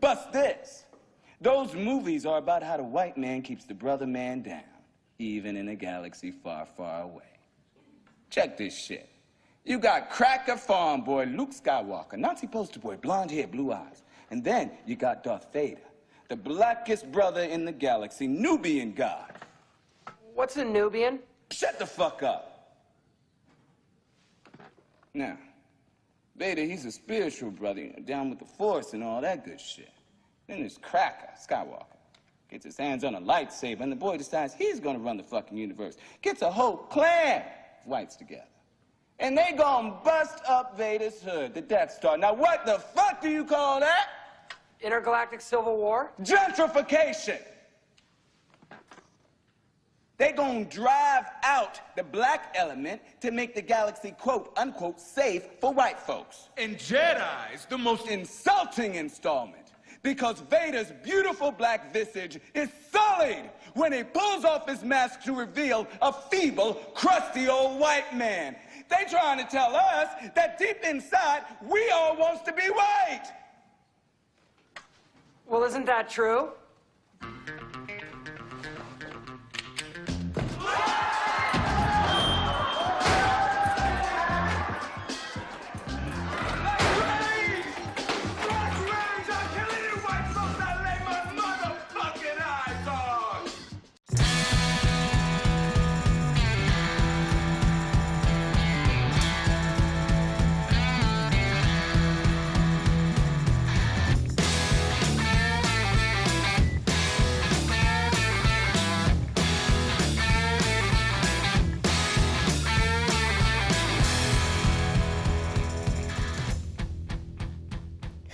Bust this. Those movies are about how the white man keeps the brother man down, even in a galaxy far, far away. Check this shit. You got cracker farm boy Luke Skywalker, Nazi poster boy, blonde hair, blue eyes. And then you got Darth Vader, the blackest brother in the galaxy, Nubian god. What's a Nubian? Shut the fuck up. Now, Vader, he's a spiritual brother, you know, down with the Force and all that good shit. Then there's Cracker, Skywalker. Gets his hands on a lightsaber, and the boy decides he's gonna run the fucking universe. Gets a whole clan of whites together. And they gonna bust up Vader's hood, the Death Star. Now, what the fuck do you call that? Intergalactic Civil War? Gentrification. They gonna drive out the black element to make the galaxy quote unquote safe for white folks. And Jedi's the most Insulting installment. Because Vader's beautiful black visage is sullied when he pulls off his mask to reveal a feeble, crusty old white man. They trying to tell us that deep inside, we all wants to be white. Well, isn't that true?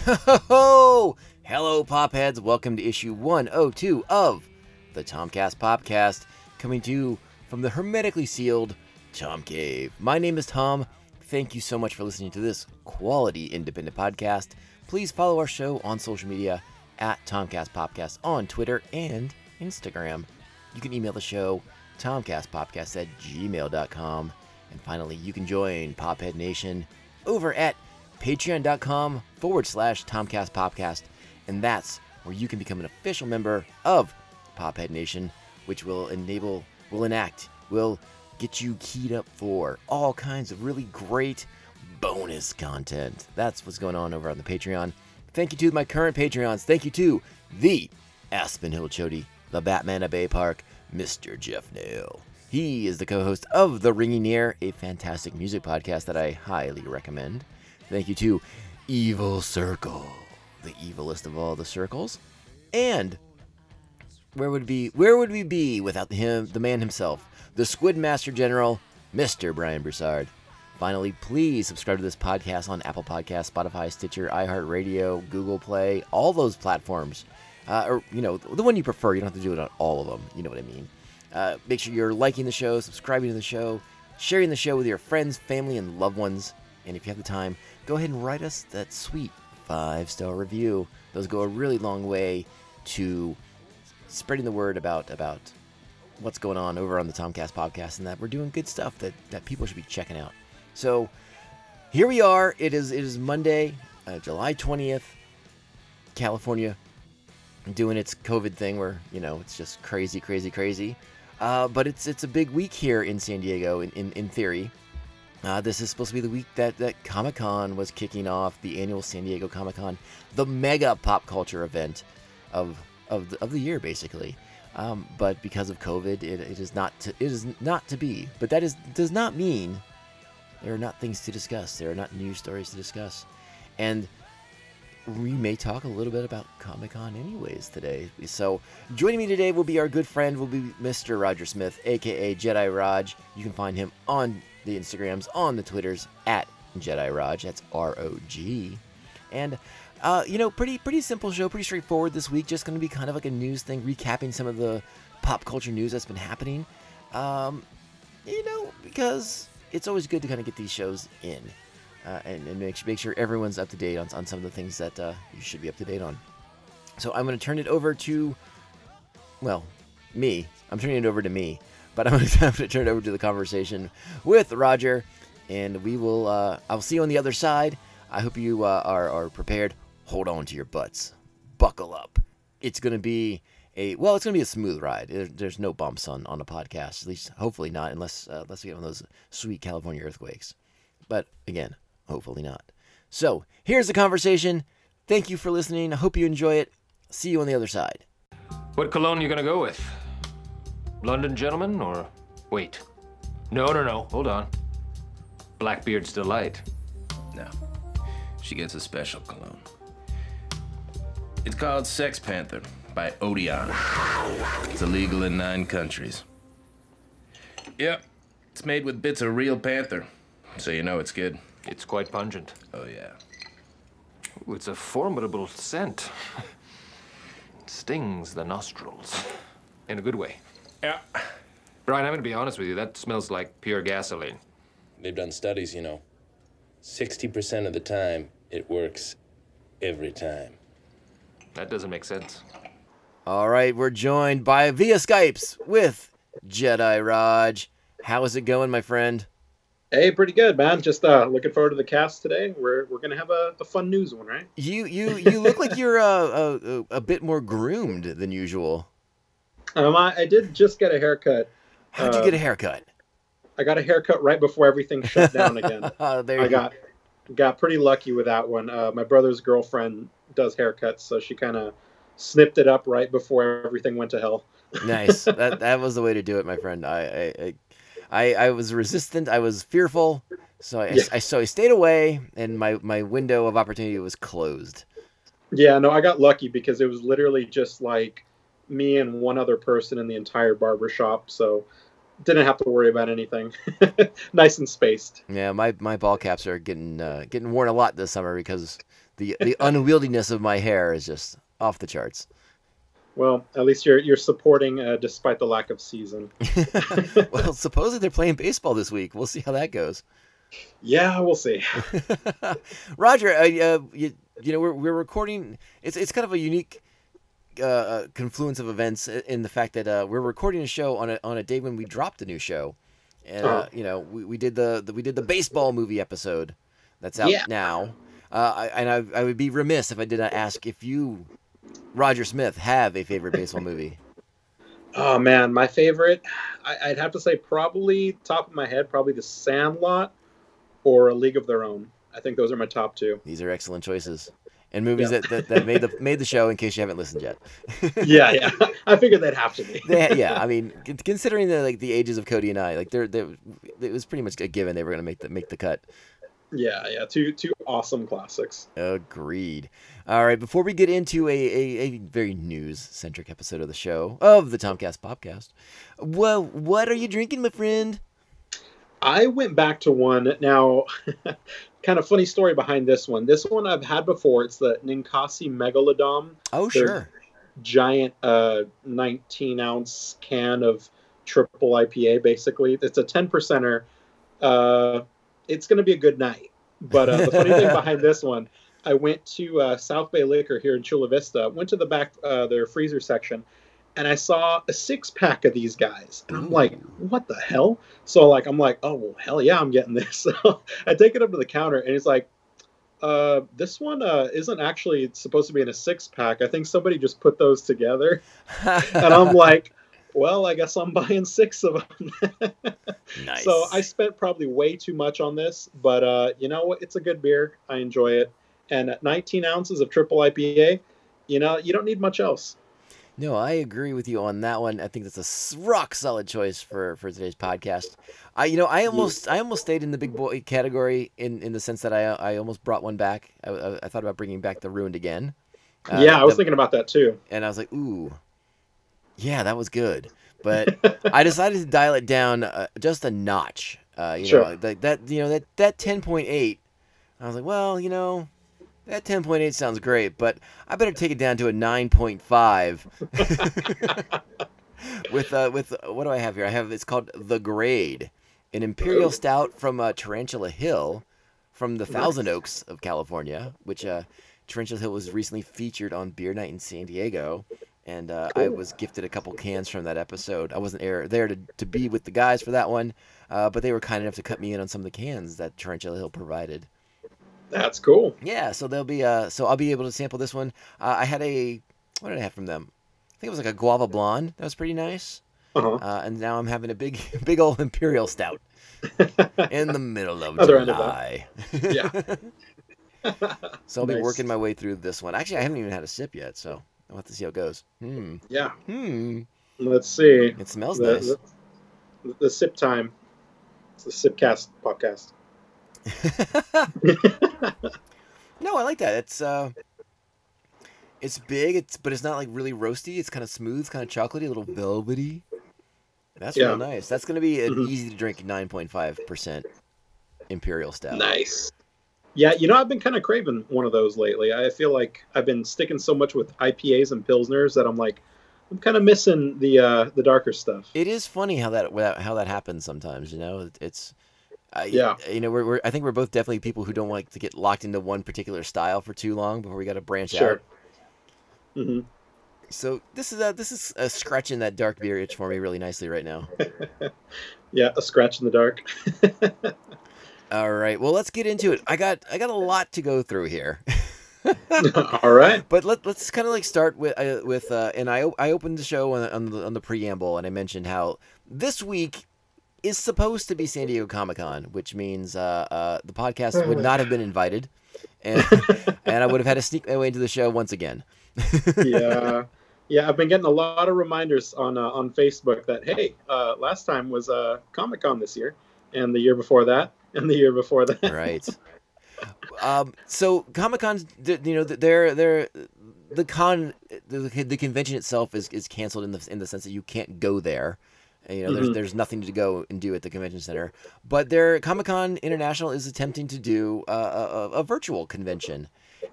Ho! Hello, Popheads. Welcome to issue 102 of the Tomcast Popcast, coming to you from the hermetically sealed Tom Cave. My name is Tom. Thank you so much for listening to this quality independent podcast. Please follow our show on social media at Tomcast Popcast on Twitter and Instagram. You can email the show tomcastpopcast at gmail.com. And finally, you can join Pophead Nation over at patreon.com forward slash Tomcast Popcast. And that's where you can become an official member of Pophead Nation, which will enable, will enact, will get you keyed up for all kinds of really great bonus content. That's what's going on over on the Patreon. Thank you to my current Patreons. Thank you to the Aspen Hill Chody, the Batman of Bay Park, Mr. Jeff Nail. He is the co host of The Ringing Ear, a fantastic music podcast that I highly recommend. Thank you to Evil Circle, the evilest of all the circles. And where would be where would we be without him, the man himself, the Squid Master General, Mr. Brian Broussard. Finally, please subscribe to this podcast on Apple Podcasts, Spotify, Stitcher, iHeartRadio, Google Play, all those platforms. Uh, or, you know, the one you prefer. You don't have to do it on all of them. You know what I mean. Uh, make sure you're liking the show, subscribing to the show, sharing the show with your friends, family, and loved ones. And if you have the time, go ahead and write us that sweet five star review. Those go a really long way to spreading the word about about what's going on over on the Tomcast podcast and that we're doing good stuff that, that people should be checking out. So here we are. It is it is Monday, uh, July twentieth. California doing its COVID thing where you know it's just crazy, crazy, crazy. Uh, but it's it's a big week here in San Diego in in, in theory. Uh, this is supposed to be the week that, that Comic Con was kicking off, the annual San Diego Comic Con, the mega pop culture event of of the, of the year, basically. Um, but because of COVID, it, it is not to, it is not to be. But that is does not mean there are not things to discuss. There are not news stories to discuss, and we may talk a little bit about Comic Con anyways today. So joining me today will be our good friend, will be Mr. Roger Smith, aka Jedi Raj. You can find him on the Instagrams, on the Twitters at Jedi Raj. That's R O G. And uh, you know, pretty pretty simple show, pretty straightforward this week. Just going to be kind of like a news thing, recapping some of the pop culture news that's been happening. Um, you know, because it's always good to kind of get these shows in uh, and, and make, make sure everyone's up to date on, on some of the things that uh, you should be up to date on. So I'm going to turn it over to, well, me. I'm turning it over to me, but I'm going to turn it over to the conversation with Roger, and we will. Uh, I'll see you on the other side. I hope you uh, are, are prepared. Hold on to your butts. buckle up. It's going to be a well, it's going to be a smooth ride. There's no bumps on on a podcast, at least hopefully not, unless uh, unless we get one of those sweet California earthquakes. But again, hopefully not. So here's the conversation. Thank you for listening. I hope you enjoy it. See you on the other side. What cologne are you gonna go with? London Gentleman or wait? No, no, no. Hold on. Blackbeard's Delight. No. She gets a special cologne. It's called Sex Panther by Odeon. It's illegal in nine countries. Yep. It's made with bits of real panther. So you know it's good. It's quite pungent. Oh, yeah. Ooh, it's a formidable scent. Stings the nostrils. In a good way. Yeah. Brian, I'm gonna be honest with you. That smells like pure gasoline. They've done studies, you know. 60% of the time, it works every time. That doesn't make sense. All right, we're joined by via Skypes with Jedi Raj. How is it going, my friend? Hey, pretty good, man. Just uh, looking forward to the cast today. We're we're gonna have a, a fun news one, right? You you you look like you're uh, a, a bit more groomed than usual. Um, I, I did just get a haircut. How'd you Uh, get a haircut? I got a haircut right before everything shut down again. Oh, there you I got got pretty lucky with that one. Uh, my brother's girlfriend does haircuts, so she kind of snipped it up right before everything went to hell. nice. That that was the way to do it, my friend. I I I, I was resistant. I was fearful. So I, Yeah. I so I stayed away, and my my window of opportunity was closed. Yeah, no, I got lucky because it was literally just like me and one other person in the entire barber shop, so didn't have to worry about anything. nice and spaced. Yeah, my, my ball caps are getting uh, getting worn a lot this summer because the the unwieldiness of my hair is just off the charts. Well, at least you're you're supporting uh, despite the lack of season. well, supposedly they're playing baseball this week. We'll see how that goes. Yeah, we'll see. Roger, uh, you, you know we're we're recording. It's it's kind of a unique uh, uh, confluence of events in the fact that uh, we're recording a show on a on a day when we dropped a new show, and uh, Oh. you know we, we did the, the we did the baseball movie episode that's out Yeah. now. Uh, I, and I, I would be remiss if I did not ask if you, Roger Smith, have a favorite baseball movie. Oh man, my favorite, I, I'd have to say probably top of my head, probably The Sandlot or A League of Their Own. I think those are my top two. These are excellent choices, and movies Yeah. that, that, that made the made the show. In case you haven't listened yet. yeah, yeah. I figured they'd have to be. They, yeah, I mean, considering the like the ages of Cody and I, like they're, they it was pretty much a given they were gonna make the make the cut. Yeah, yeah. Two two awesome classics. Agreed. All right, before we get into a, a, a very news centric episode of the show of the Tomcast Popcast, well, what are you drinking, my friend? I went back to one now. kind of funny story behind this one. This one I've had before. It's the Ninkasi Megalodon. Oh, They're- sure. giant uh 19 ounce can of triple IPA basically. It's a 10 percenter. Uh it's gonna be a good night. But uh, the funny thing behind this one, I went to uh, South Bay Liquor here in Chula Vista, went to the back uh, their freezer section, and I saw a six pack of these guys. And I'm like, what the hell? So like I'm like, oh well hell yeah, I'm getting this. So I take it up to the counter and he's like, uh, this one uh, isn't actually supposed to be in a six pack. I think somebody just put those together. And I'm like, well, I guess I'm buying six of them. nice. So I spent probably way too much on this, but uh, you know what? It's a good beer. I enjoy it. And at 19 ounces of triple IPA, you know, you don't need much else. No, I agree with you on that one. I think that's a rock solid choice for for today's podcast. I, you know, I almost I almost stayed in the big boy category in in the sense that I I almost brought one back. I, I, I thought about bringing back the ruined again. Uh, yeah, I was the- thinking about that too. and I was like, ooh, yeah, that was good. But I decided to dial it down uh, just a notch. Uh, you Sure. know, like that you know that that ten point eight. I was like, well, you know, that ten point eight sounds great, but I better take it down to a nine point five. with uh, with what do I have here? I have it's called the Grade, an imperial stout from uh, Tarantula Hill, from the Thousand Oaks of California, which uh, Tarantula Hill was recently featured on Beer Night in San Diego, and uh, I was gifted a couple cans from that episode. I wasn't there, there to, to be with the guys for that one, uh, but they were kind enough to cut me in on some of the cans that Tarantula Hill provided. That's cool. Yeah, so they'll be uh, so I'll be able to sample this one. Uh, I had a what did I have from them? I think it was like a guava blonde. That was pretty nice. Uh-huh. Uh, and now I'm having a big, big old imperial stout in the middle of Other end of July. yeah. so I'll be working my way through this one. Actually, I haven't even had a sip yet, so I'll have to see how it goes. Hmm. Yeah. Hmm. Let's see. It smells the, nice. the, the sip time. It's the Sipcast podcast. no, I like that. It's uh, it's big. It's but it's not like really roasty. It's kind of smooth, kind of chocolatey, a little velvety. That's Yeah. real nice. That's gonna be an Mhm. easy to drink, nine point five percent imperial stout. Nice. Yeah, you know, I've been kind of craving one of those lately. I feel like I've been sticking so much with IPAs and pilsners that I'm like, I'm kind of missing the uh, the darker stuff. It is funny how that how that happens sometimes. You know, it's. Uh, Yeah. You know, we're, we're I think we're both definitely people who don't like to get locked into one particular style for too long before we got to branch Sure. out. hmm So this is a, this is uh scratching that dark beer itch for me really nicely right now. Yeah, a scratch in the dark. All right, well let's get into it. I got I got a lot to go through here. All right. But let, let's kind of like start with uh, with uh, and I opened the show on, on the on the preamble and I mentioned how this week is supposed to be San Diego Comic Con, which means uh, uh, the podcast would not have been invited, and and I would have had to sneak my way into the show once again. yeah, yeah. I've been getting a lot of reminders on uh, on Facebook that hey, uh, last time was uh, Comic Con this year, and the year before that, and the year before that. right. Um, so Comic Con, you know, they're they're the con, the, the convention itself is, is canceled in the in the sense that you can't go there. And, you know, there's Mhm. there's nothing to go and do at the convention center. But their Comic Con International is attempting to do a, a, a virtual convention,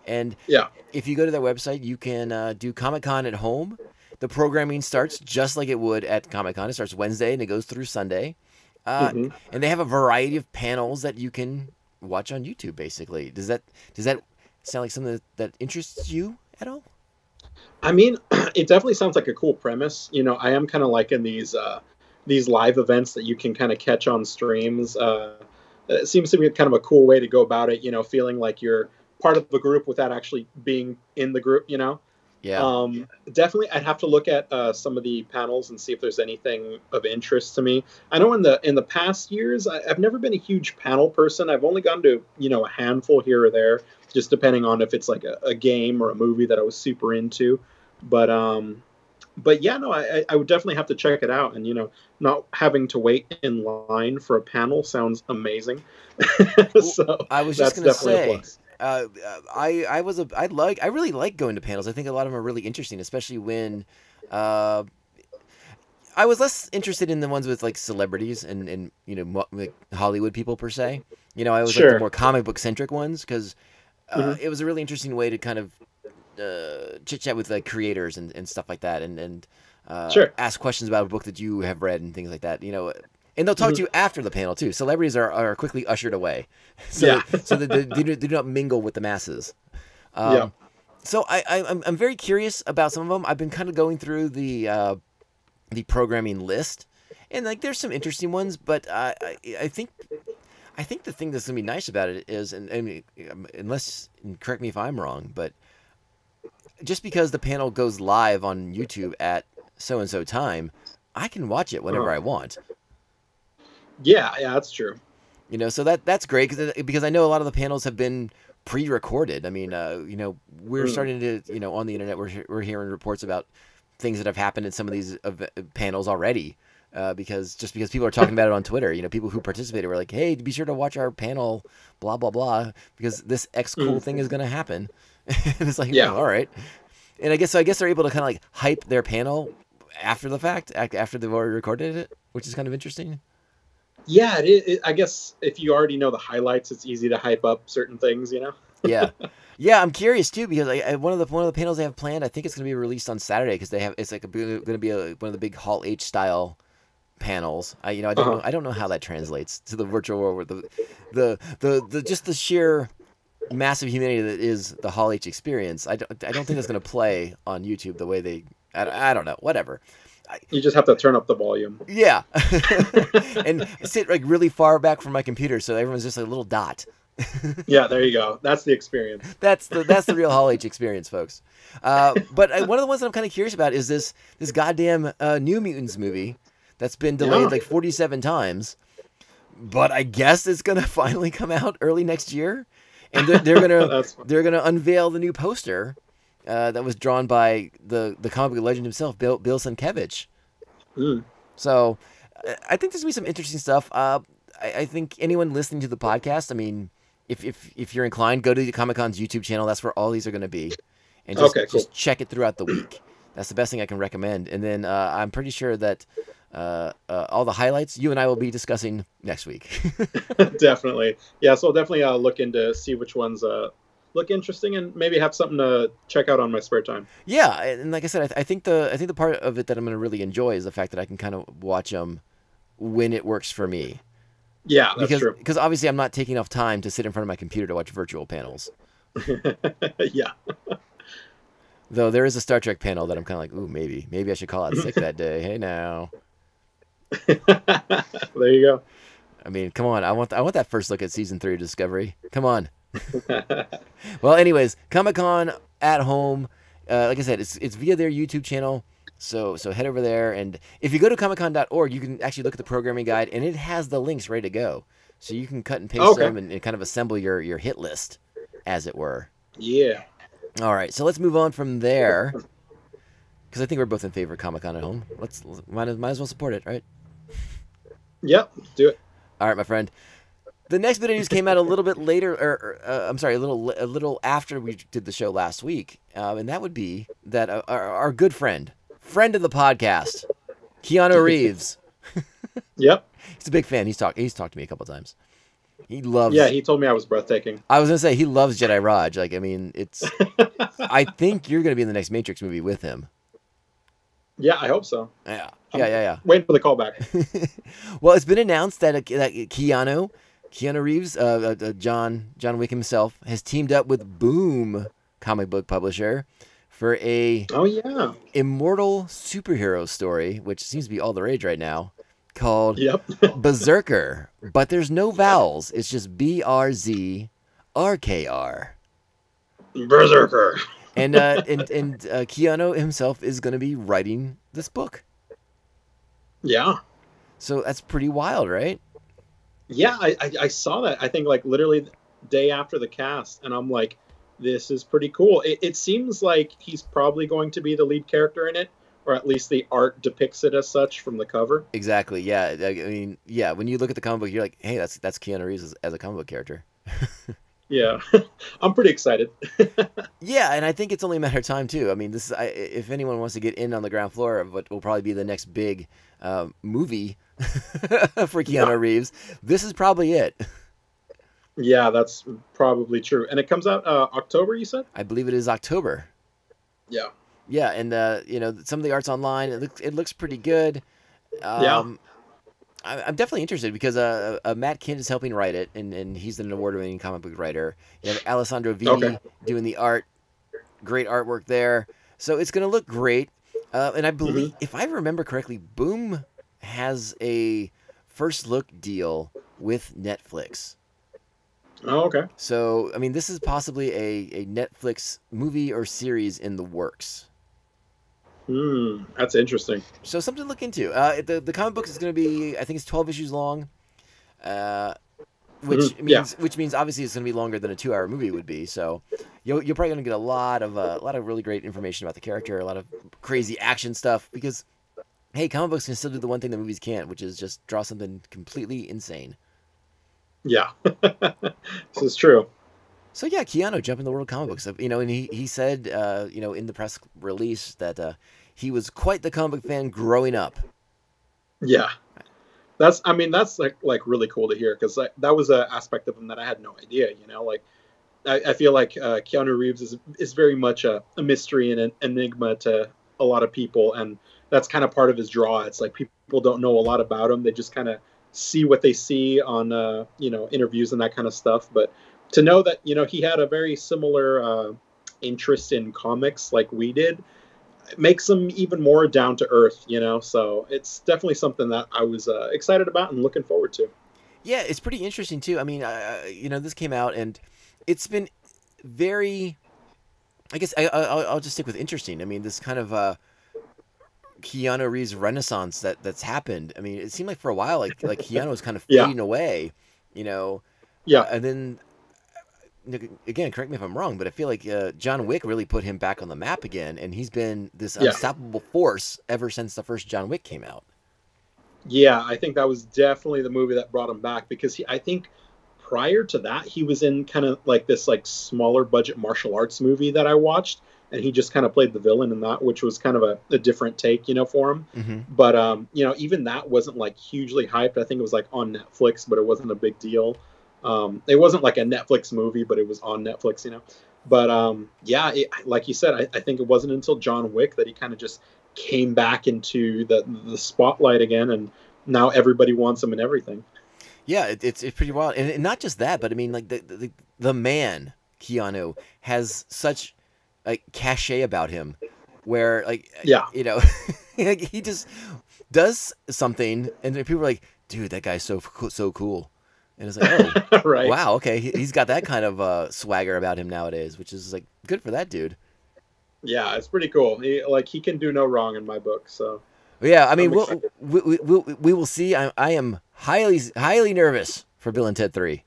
and Yeah. if you go to their website, you can uh, do Comic Con at home. The programming starts just like it would at Comic Con. It starts Wednesday and it goes through Sunday. Uh, Mhm. And they have a variety of panels that you can watch on YouTube. Basically, does that does that sound like something that, that interests you at all? I mean, it definitely sounds like a cool premise. You know, I am kind of liking these uh, these live events that you can kind of catch on streams. Uh, it seems to be kind of a cool way to go about it. You know, feeling like you're part of the group without actually being in the group. You know. Yeah. Um, definitely, I'd have to look at uh, some of the panels and see if there's anything of interest to me. I know in the in the past years, I, I've never been a huge panel person. I've only gone to you know a handful here or there, just depending on if it's like a, a game or a movie that I was super into. But um, but yeah, no, I, I- would definitely have to check it out. And you know, not having to wait in line for a panel sounds amazing. so I was just gonna say. uh, I I was a I like I really like going to panels. I think a lot of them are really interesting, especially when uh, I was less interested in the ones with like celebrities and and you know like Hollywood people per se. You know, I was like the more comic book centric ones because uh, Mhm. it was a really interesting way to kind of uh, chit chat with like creators and, and stuff like that, and and uh, Sure. ask questions about a book that you have read and things like that. You know. And they'll talk Mhm. to you after the panel too. Celebrities are, are quickly ushered away, so Yeah. so that they, they, do, they do not mingle with the masses. Um, Yeah. So I, I I'm I'm very curious about some of them. I've been kind of going through the uh, the programming list, and like there's some interesting ones, but I I, I think I think the thing that's gonna be nice about it is, and, and um, unless and correct me if I'm wrong, but just because the panel goes live on YouTube at so and so time, I can watch it whenever Uh-huh. I want. Yeah, yeah, that's true. You know, so that that's great because because I know a lot of the panels have been pre-recorded. I mean, uh, you know, we're Mm. starting to you know on the internet we're we're hearing reports about things that have happened in some of these ev- panels already. Uh, because just because people are talking about it on Twitter, you know, people who participated were like, "Hey, be sure to watch our panel, blah blah blah, because this X cool Mm. thing is going to happen." and it's like, Yeah. yeah, all right. And I guess so. I guess they're able to kind of like hype their panel after the fact, after they've already recorded it, which is kind of interesting. Yeah, it, it, I guess if you already know the highlights, it's easy to hype up certain things. You know. yeah yeah i'm curious too because I, I, one of the one of the panels they have planned i think it's going to be released on saturday because they have it's like going to be a, one of the big hall h style panels i you know i don't Uh-huh. know i don't know how that translates to the virtual world where the the the, the just the sheer massive humanity that is the hall h experience i don't i don't think that's going to play on youtube the way they I, I don't know whatever You just have to turn up the volume. yeah and sit like really far back from my computer so everyone's just a little dot Yeah, there you go. That's the experience. That's the that's the real Hall H experience, folks. Uh, but uh, one of the ones that I'm kind of curious about is this this goddamn uh, New Mutants movie that's been delayed Yeah. like 47 times. But I guess it's gonna finally come out early next year, and they're, they're gonna they're gonna unveil the new poster uh, that was drawn by the the comic book legend himself, Bill Bill Sienkiewicz. Mm. So uh, I think there's gonna be some interesting stuff. Uh, I, I think anyone listening to the podcast, I mean, if if if you're inclined, go to the Comic Con's YouTube channel. That's where all these are gonna be, and just Okay, cool. just check it throughout the week. That's the best thing I can recommend. And then uh, I'm pretty sure that uh, uh, all the highlights you and I will be discussing next week. definitely. Yeah, so I'll definitely uh, look into see which ones uh, look interesting and maybe have something to check out on my spare time. yeah, and like I said, I, th- I think the I think the part of it that I'm gonna really enjoy is the fact that I can kind of watch them when it works for me. Yeah, that's because true. because obviously I'm not taking enough time to sit in front of my computer to watch virtual panels. yeah. Though there is a Star Trek panel that I'm kind of like, ooh, maybe, maybe I should call out sick that day. Hey now, there you go. I mean, come on, I want I want that first look at season three of Discovery. Come on. well, anyways, Comic Con at home. Uh, like I said, it's it's via their YouTube channel. So so head over there, and if you go to comiccon.org, you can actually look at the programming guide, and it has the links ready to go. So you can cut and paste Okay. them and, and kind of assemble your your hit list, as it were. Yeah. All right, so let's move on from there, because I think we're both in favor of Comic Con at home. Let's might as, might as well support it, right? Yep. Do it. All right, my friend. The next bit of news came out a little bit later, or, or uh, I'm sorry, a little a little after we did the show last week, um, and that would be that uh, our, our good friend, friend of the podcast, Keanu Reeves. Yep. He's a big fan. He's talked he's talked to me a couple times. He loves. Yeah, he told me I was breathtaking. I was gonna say he loves Jedi Raj. Like, I mean, it's. I think you're gonna be in the next Matrix movie with him. Yeah, I hope so. Yeah, yeah, yeah, yeah. Waiting for the callback. well, it's been announced that, that Keanu, Keanu Reeves, uh, uh, uh, John John Wick himself, has teamed up with Boom comic book publisher for a Oh yeah. immortal superhero story, which seems to be all the rage right now, called Yep. Berserker. But there's no vowels; it's just B R Z R K R. Berserker. And uh, and and uh, Keanu himself is going to be writing this book, Yeah. so that's pretty wild, right? Yeah, I, I, I saw that. I think like literally day after the cast, and I'm like, this is pretty cool. It, it seems like he's probably going to be the lead character in it, or at least the art depicts it as such from the cover. Exactly. Yeah. I mean, yeah. When you look at the comic book, you're like, hey, that's that's Keanu Reeves as, as a comic book character. Yeah, I'm pretty excited. Yeah, and I think it's only a matter of time too. I mean, this is I, if anyone wants to get in on the ground floor of what will probably be the next big uh, movie for Keanu Yeah. Reeves, this is probably it. yeah, that's probably true. And it comes out uh, October, you said? I believe it is October. Yeah. Yeah, and uh, you know some of the art's online. It looks it looks pretty good. Um, Yeah. I, I'm definitely interested because uh, uh, Matt Kindt is helping write it, and, and he's an award-winning comic book writer. You have Alessandro Vitti Okay. doing the art, great artwork there. So it's going to look great. Uh, and I believe, if I remember correctly, Boom has a first look deal with Netflix. Oh, okay. So I mean, this is possibly a, a Netflix movie or series in the works. Hmm, that's interesting. So something to look into. Uh, the the comic book is going to be, I think it's twelve issues long, uh, which yeah. means which means obviously it's going to be longer than a two hour movie would be. So you're, you're probably going to get a lot of uh, a lot of really great information about the character, a lot of crazy action stuff. Because hey, comic books can still do the one thing that movies can't, which is just draw something completely insane. Yeah, this is true. So yeah, Keanu jumped in the world of comic books. You know, and he he said, uh, you know, in the press release that uh, he was quite the comic fan growing up. Yeah, that's. I mean, that's like like really cool to hear because like, that was an aspect of him that I had no idea. You know, like I, I feel like uh, Keanu Reeves is is very much a, a mystery and an enigma to a lot of people, and that's kind of part of his draw. It's like people don't know a lot about him; they just kind of see what they see on uh, you know interviews and that kind of stuff. But to know that you know he had a very similar uh, interest in comics like we did makes them even more down to earth, you know. So it's definitely something that I was uh, excited about and looking forward to. Yeah, it's pretty interesting too. I mean, uh, you know, this came out and it's been very. I guess I, I, I'll, I'll just stick with interesting. I mean, this kind of uh, Keanu Reeves renaissance that that's happened. I mean, it seemed like for a while, like like Keanu was kind of Yeah. fading away, you know. Yeah. And then again, correct me if I'm wrong, but I feel like uh, John Wick really put him back on the map again, and he's been this Yeah. unstoppable force ever since the first John Wick came out. Yeah, I think that was definitely the movie that brought him back because he, I think prior to that he was in kind of like this like smaller budget martial arts movie that I watched and he just kind of played the villain in that which was kind of a, a different take, you know, for him. Mm-hmm. But um, you know, even that wasn't like hugely hyped. I think it was like on Netflix, but it wasn't a big deal. Um, it wasn't like a Netflix movie, but it was on Netflix, you know. But um, yeah, it, like you said, I, I think it wasn't until John Wick that he kind of just came back into the the spotlight again, and now everybody wants him and everything. Yeah, it, it's it's pretty wild, and, not just that, but I mean, like the the, the man Keanu has such like cachet about him, where like Yeah. you know, he just does something, and people are like, "Dude, that guy's so so cool," and it's like, "Oh, right. wow, okay, he, he's got that kind of uh, swagger about him nowadays," which is like good for that dude. Yeah, it's pretty cool. He, like he can do no wrong in my book. So Yeah, I mean, we'll, we, we, we, we will see. I, I am highly highly nervous for Bill and Ted Three.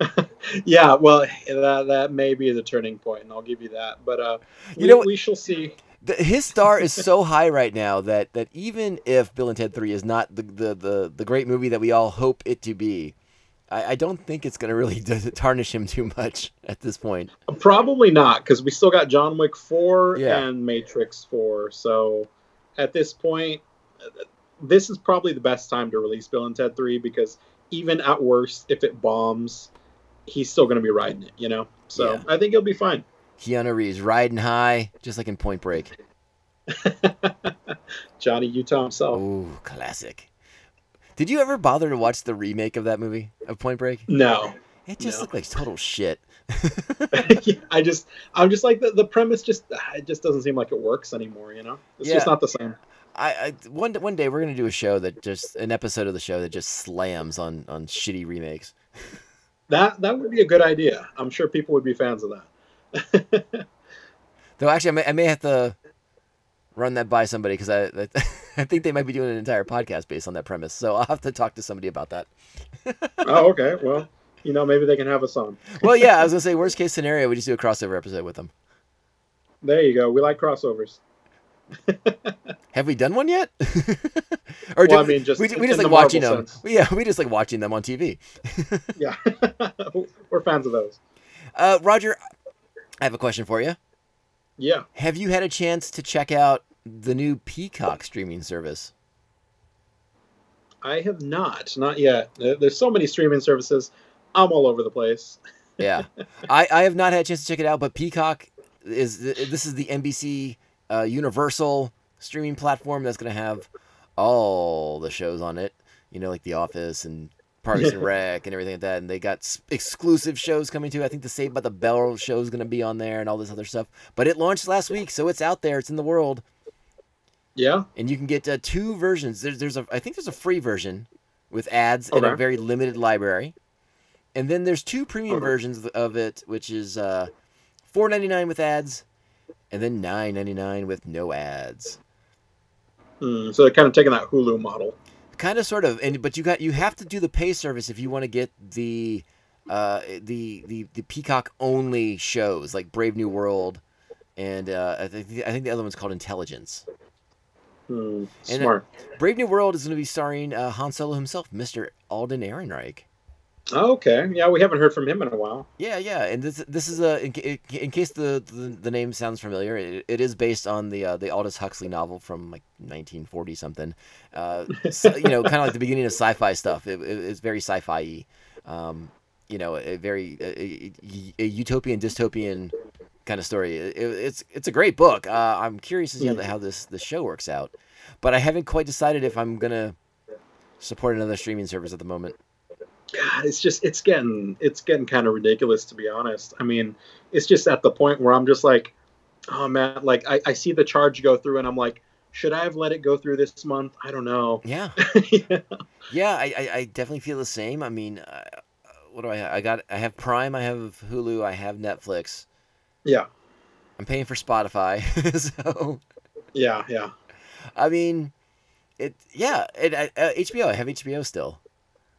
yeah, well, that that may be the turning point, and I'll give you that. But uh, You we, know we shall see. the, his star is so high right now that that even if Bill and Ted Three is not the the the, the great movie that we all hope it to be, I, I don't think it's going to really tarnish him too much at this point. Probably not, because we still got John Wick four Yeah. and Matrix four. So at this point, this is probably the best time to release Bill and Ted three because even at worst, if it bombs, he's still going to be riding it. You know, so Yeah. I think he'll be fine. Keanu Reeves riding high, just like in Point Break. Johnny Utah himself. Oh, classic. Did you ever bother to watch the remake of that movie of Point Break? No, It just No. looked like total shit. I just, I'm just like the, the premise. Just it just doesn't seem like it works anymore. You know, it's just not the same. I, I one one day we're gonna do a show that just an episode of the show that just slams on on shitty remakes. That that would be a good idea. I'm sure people would be fans of that. Though actually, I may, I may have to run that by somebody because I I I think they might be doing an entire podcast based on that premise. So I'll have to talk to somebody about that. oh, okay. Well, you know, maybe they can have us on. Well, yeah, I was gonna say worst case scenario, we just do a crossover episode with them. There you go. We like crossovers. Have we done one yet? or Well, I do we- mean, just we, we just like watching Marvel them. sense. Yeah, we just like watching them on TV. Yeah, we're fans of those. Uh, Roger, I have a question for you. Yeah. Have you had a chance to check out the new Peacock streaming service? I have not, not yet. There's so many streaming services. I'm all over the place. Yeah, I, I have not had a chance to check it out, but Peacock is this is the NBC uh, Universal streaming platform that's going to have all the shows on it. You know, like The Office and Parks and Rec and everything like that. And they got s- exclusive shows coming too. I think the Saved by the Bell show is going to be on there and all this other stuff. But it launched last week, so it's out there. It's in the world, Yeah. and you can get uh, two versions. There's there's a I think there's a free version with ads and a very limited library. And then there's two premium Okay. versions of- it, which is uh, four ninety nine with ads, and then nine ninety nine with no ads. Hmm, so they're kind of taking that Hulu model. Kind of, sort of, and but you got you have to do the pay service if you want to get the uh, the the the Peacock only shows like Brave New World, and uh, I think I think the other one's called Intelligence. Hmm, And, uh, smart. Brave New World is going to be starring uh, Han Solo himself, Mister Alden Ehrenreich. Oh, okay. Yeah, we haven't heard from him in a while. Yeah, yeah, and this this is a in, in case the, the the name sounds familiar, it, it is based on the uh, the Aldous Huxley novel from like 1940 something. Uh, so, you know, kind of like the beginning of sci-fi stuff. It, it- it's very sci-fi. Um, you know, a very a, a, a utopian dystopian kind of story. It, it's it's a great book. Uh, I'm curious to see how, the, how this the show works out, but I haven't quite decided if I'm gonna support another streaming service at the moment. God, it's just it's getting it's getting kind of ridiculous to be honest. I mean, it's just at the point where I'm just like, oh man, like I, I see the charge go through and I'm like, should I have let it go through this month? I don't know. Yeah, yeah. yeah, I, I, I definitely feel the same. I mean, uh, what do I? Have? I got I have Prime, I have Hulu, I have Netflix. Yeah. I'm paying for Spotify, so Yeah. Yeah. I mean, it. Yeah, it. Uh, HBO. I have HBO still.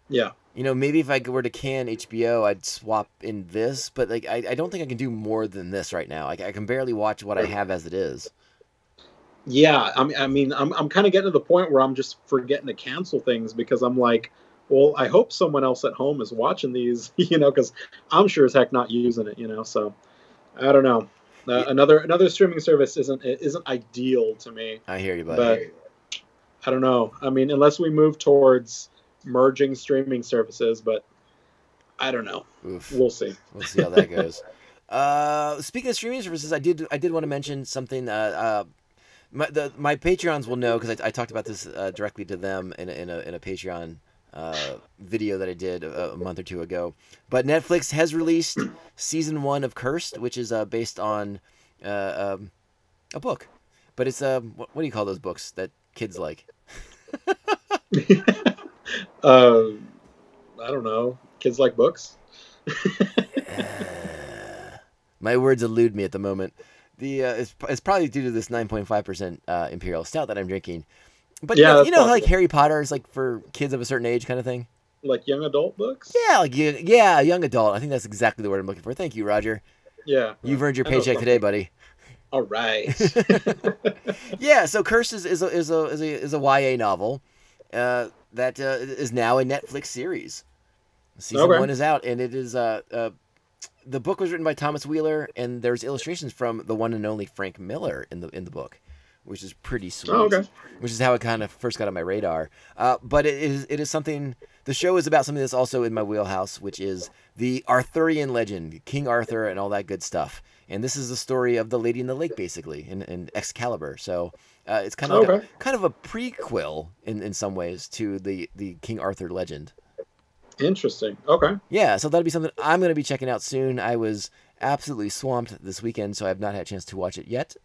Yeah. You know, maybe if I were to can HBO, I'd swap in this, but like I, I don't think I can do more than this right now. Like I can barely watch what I have as it is. Yeah, I mean, I mean, I'm I'm kind of getting to the point where I'm just forgetting to cancel things because I'm like, well, I hope someone else at home is watching these, you know, because I'm sure as heck not using it, you know. So, I don't know. Uh, Yeah. Another another streaming service isn't isn't ideal to me, I hear you, buddy. but I don't know. I mean, unless we move towards merging streaming services, but I don't know. Oof. We'll see. We'll see how that goes. uh, speaking of streaming services, I did I did want to mention something. Uh, uh, my the, my Patreons will know because I, I talked about this uh, directly to them in a, in a, in a Patreon uh, video that I did a, a month or two ago. But Netflix has released season one of Cursed, which is uh, based on uh, um, a book. But it's uh, what, what do you call those books that kids like? Uh, I don't know. Kids like books. My words elude me at the moment. The uh, it's, it's probably due to this 9.5% uh, imperial stout that I'm drinking. But Yeah, you know, you know like. Harry Potter is like for kids of a certain age kind of thing. Like young adult books. Yeah, like yeah, young adult. I think that's exactly the word I'm looking for. Thank you, Roger. Yeah. You've earned your paycheck today, buddy. All right. yeah, so Cursed is, is a is a is a, is a YA novel uh, that uh, is now a Netflix series. Season Okay. one is out, and it is uh, uh, the book was written by Thomas Wheeler, and there's illustrations from the one and only Frank Miller in the in the book, which is pretty sweet. Oh, okay. Which is how it kind of first got on my radar. Uh, but it is it is something. The show is about something that's also in my wheelhouse, which is the Arthurian legend, King Arthur, and all that good stuff. And this is the story of the Lady in the Lake, basically, in, in Excalibur. So uh, it's kind of like Okay. a, kind of a prequel in, in some ways to the the King Arthur legend. Interesting. Okay. Yeah, so that'll be something I'm going to be checking out soon. I was absolutely swamped this weekend, so I have not had a chance to watch it yet.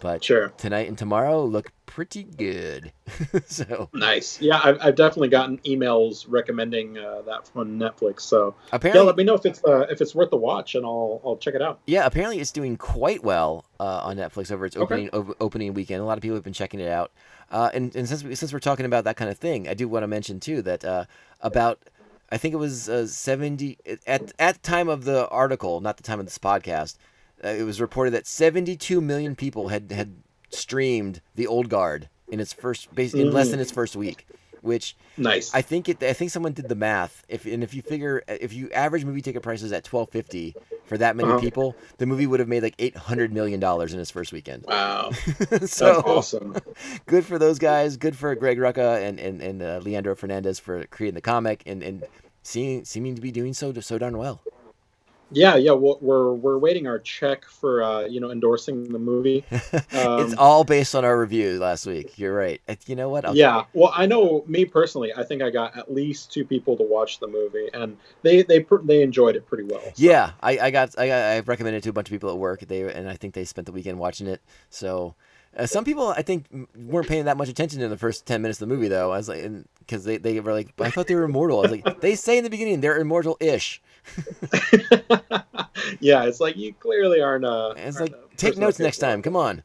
But Sure. tonight and tomorrow look pretty good. so Nice. Yeah, I've, I've definitely gotten emails recommending uh, that from Netflix. So yeah, apparently, let me know if it's uh, if it's worth the watch, and I'll I'll check it out. yeah, apparently it's doing quite well uh, on Netflix over its Okay. opening opening weekend. A lot of people have been checking it out. Uh, and, and since we, since we're talking about that kind of thing, I do want to mention too that uh, about I think it was uh, seventy at at time of the article, not the time of this podcast. Uh, it was reported that seventy two million people had had streamed The Old Guard in its first base in less than its first week, which Nice. I think it. I think someone did the math. If and if you figure if you average movie ticket prices at twelve fifty for that many Uh-huh. people, the movie would have made like eight hundred million dollars in its first weekend. wow, that's so awesome. good for those guys. Good for Greg Rucka and and and uh, Leandro Fernandez for creating the comic and and seeing seeming to be doing so so darn well. Yeah, yeah. We're we're, waiting our check for uh, you know endorsing the movie. it's Um, all based on our review last week. You're right. You know what? I'll- yeah. Well, I know me personally. I think I got at least two people to watch the movie, and they they they enjoyed it pretty well. so- Yeah, I, I got I got I've recommended it to a bunch of people at work. They and I think they spent the weekend watching it. So uh, some people I think weren't paying that much attention in the first ten minutes of the movie though. I was like, because they they were like, I thought they were immortal. I was like, they say in the beginning they're immortal-ish. yeah, it's like you clearly aren't. Uh, And it's aren't like, a take notes next time. Come on.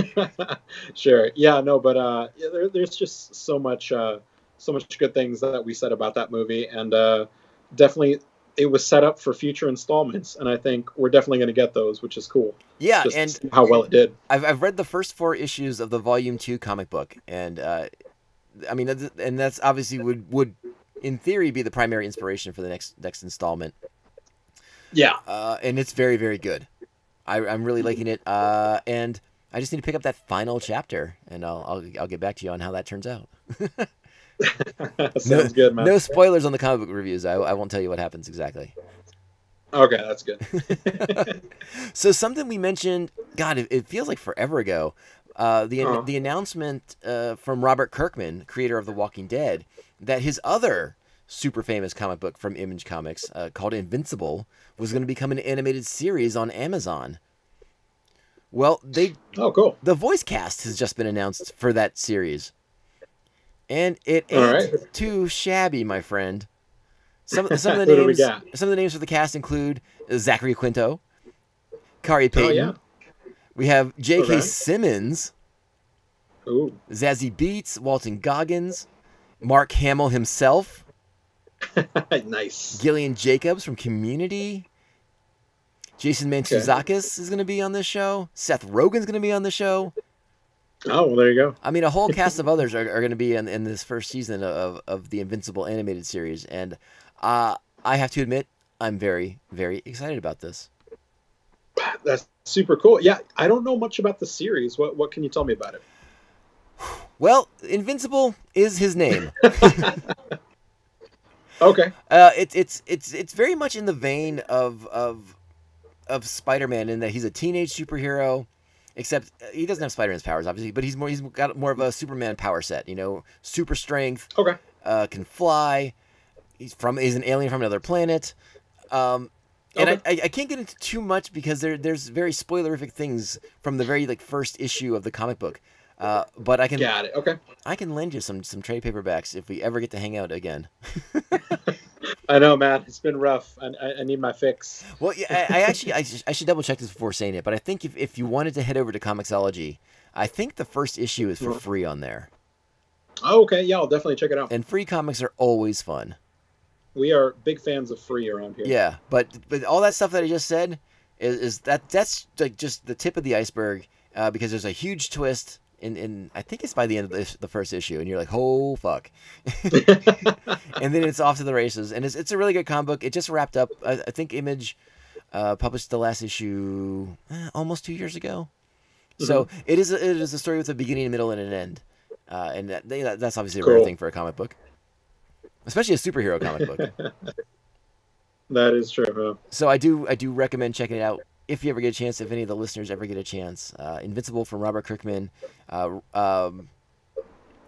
sure. Yeah. No. But uh, yeah, there, there's just so much, uh, so much good things that we said about that movie, and uh, definitely it was set up for future installments, and I think we're definitely going to get those, which is cool. Yeah, Just and how well it did. I've I've read the first four issues of the volume two comic book, and uh, I mean, and that's obviously would would in theory be the primary inspiration for the next next installment. Yeah. uh, and it's very very good. I, I'm really liking it, uh, and I just need to pick up that final chapter, and I'll, I'll I'll get back to you on how that turns out. Sounds no, good, man. No spoilers on the comic book reviews. I, I won't tell you what happens exactly. Okay, that's good. So something we mentioned, God, it, it feels like forever ago. Uh, the Uh-huh. the announcement uh, from Robert Kirkman, creator of The Walking Dead, that his other super famous comic book from Image Comics uh, called Invincible was going to become an animated series on Amazon. Well, they Oh, cool. the voice cast has just been announced for that series, and it ain't right. too shabby, my friend. Some some of the Who do we names some of the names for the cast include Zachary Quinto, Khary Payton. Oh, yeah. We have J.K. Okay. Simmons, Ooh. Zazie Beetz, Walton Goggins, Mark Hamill himself, nice. Gillian Jacobs from Community. Jason Mantzoukas is going to be on this show. Seth Rogen's going to be on the show. Oh, well, there you go. I mean, a whole cast of others are, are going to be in, in this first season of, of the Invincible animated series. And uh, I have to admit, I'm very, very excited about this. That's super cool. Yeah, I don't know much about the series. What what can you tell me about it? Well, Invincible is his name. Okay. Uh, it's it's it's it's very much in the vein of of of Spider-Man in that he's a teenage superhero, except uh, he doesn't have Spider-Man's powers, obviously, but he's more he's got more of a Superman power set. You know, super strength, Okay. uh, can fly. He's from he's an alien from another planet. Um, and Okay. I, I, I can't get into too much because there there's very spoilerific things from the very like first issue of the comic book. Uh, but I can Got it. Okay. I can lend you some some trade paperbacks if we ever get to hang out again. I know, man. It's been rough. I, I, need my fix. Well, yeah, I, I actually I, sh- I should double check this before saying it, but I think if, if you wanted to head over to Comixology, I think the first issue is for Mhm. free on there, Oh, okay. Yeah, I'll definitely check it out. and free comics are always fun. We are big fans of free around here. Yeah, but but all that stuff that I just said is, is that that's like just the tip of the iceberg uh, because there's a huge twist in, in I think it's by the end of the, the first issue, and you're like, oh fuck, and then it's off to the races, and it's it's a really good comic book. It just wrapped up. I, I think Image uh, published the last issue eh, almost two years ago, so it is a, it is a story with a beginning, a middle, and an end, uh, and that, that's obviously a rare thing for a comic book, especially a superhero comic book. That is true. Huh? So I do I do recommend checking it out if you ever get a chance. If any of the listeners ever get a chance, uh, Invincible from Robert Kirkman. Uh, um,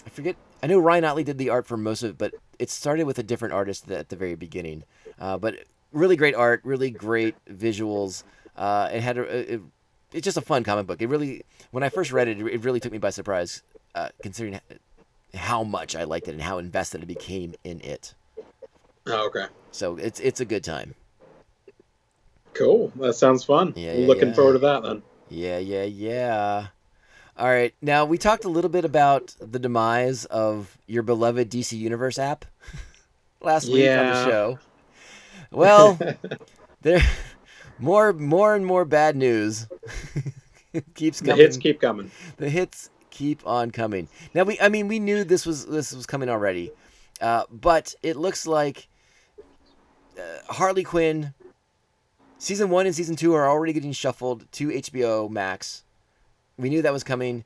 I forget. I know Ryan Ottley did the art for most of it, but it started with a different artist at the very beginning. Uh, but really great art, really great visuals. Uh, it had a, it, it's just a fun comic book. It really when I first read it, it really took me by surprise, uh, considering how much I liked it and how invested I became in it. Oh, okay. So it's it's a good time. Cool. That sounds fun. Yeah, yeah, Looking yeah. forward to that then. Yeah, yeah, yeah. All right. Now we talked a little bit about the demise of your beloved DC Universe app last week on the Yeah. show. Well, there more more and more bad news keeps coming. The hits keep coming. the hits keep on coming. Now we I mean we knew this was this was coming already. Uh, but it looks like uh, Harley Quinn season 1 and season 2 are already getting shuffled to HBO Max. We knew that was coming.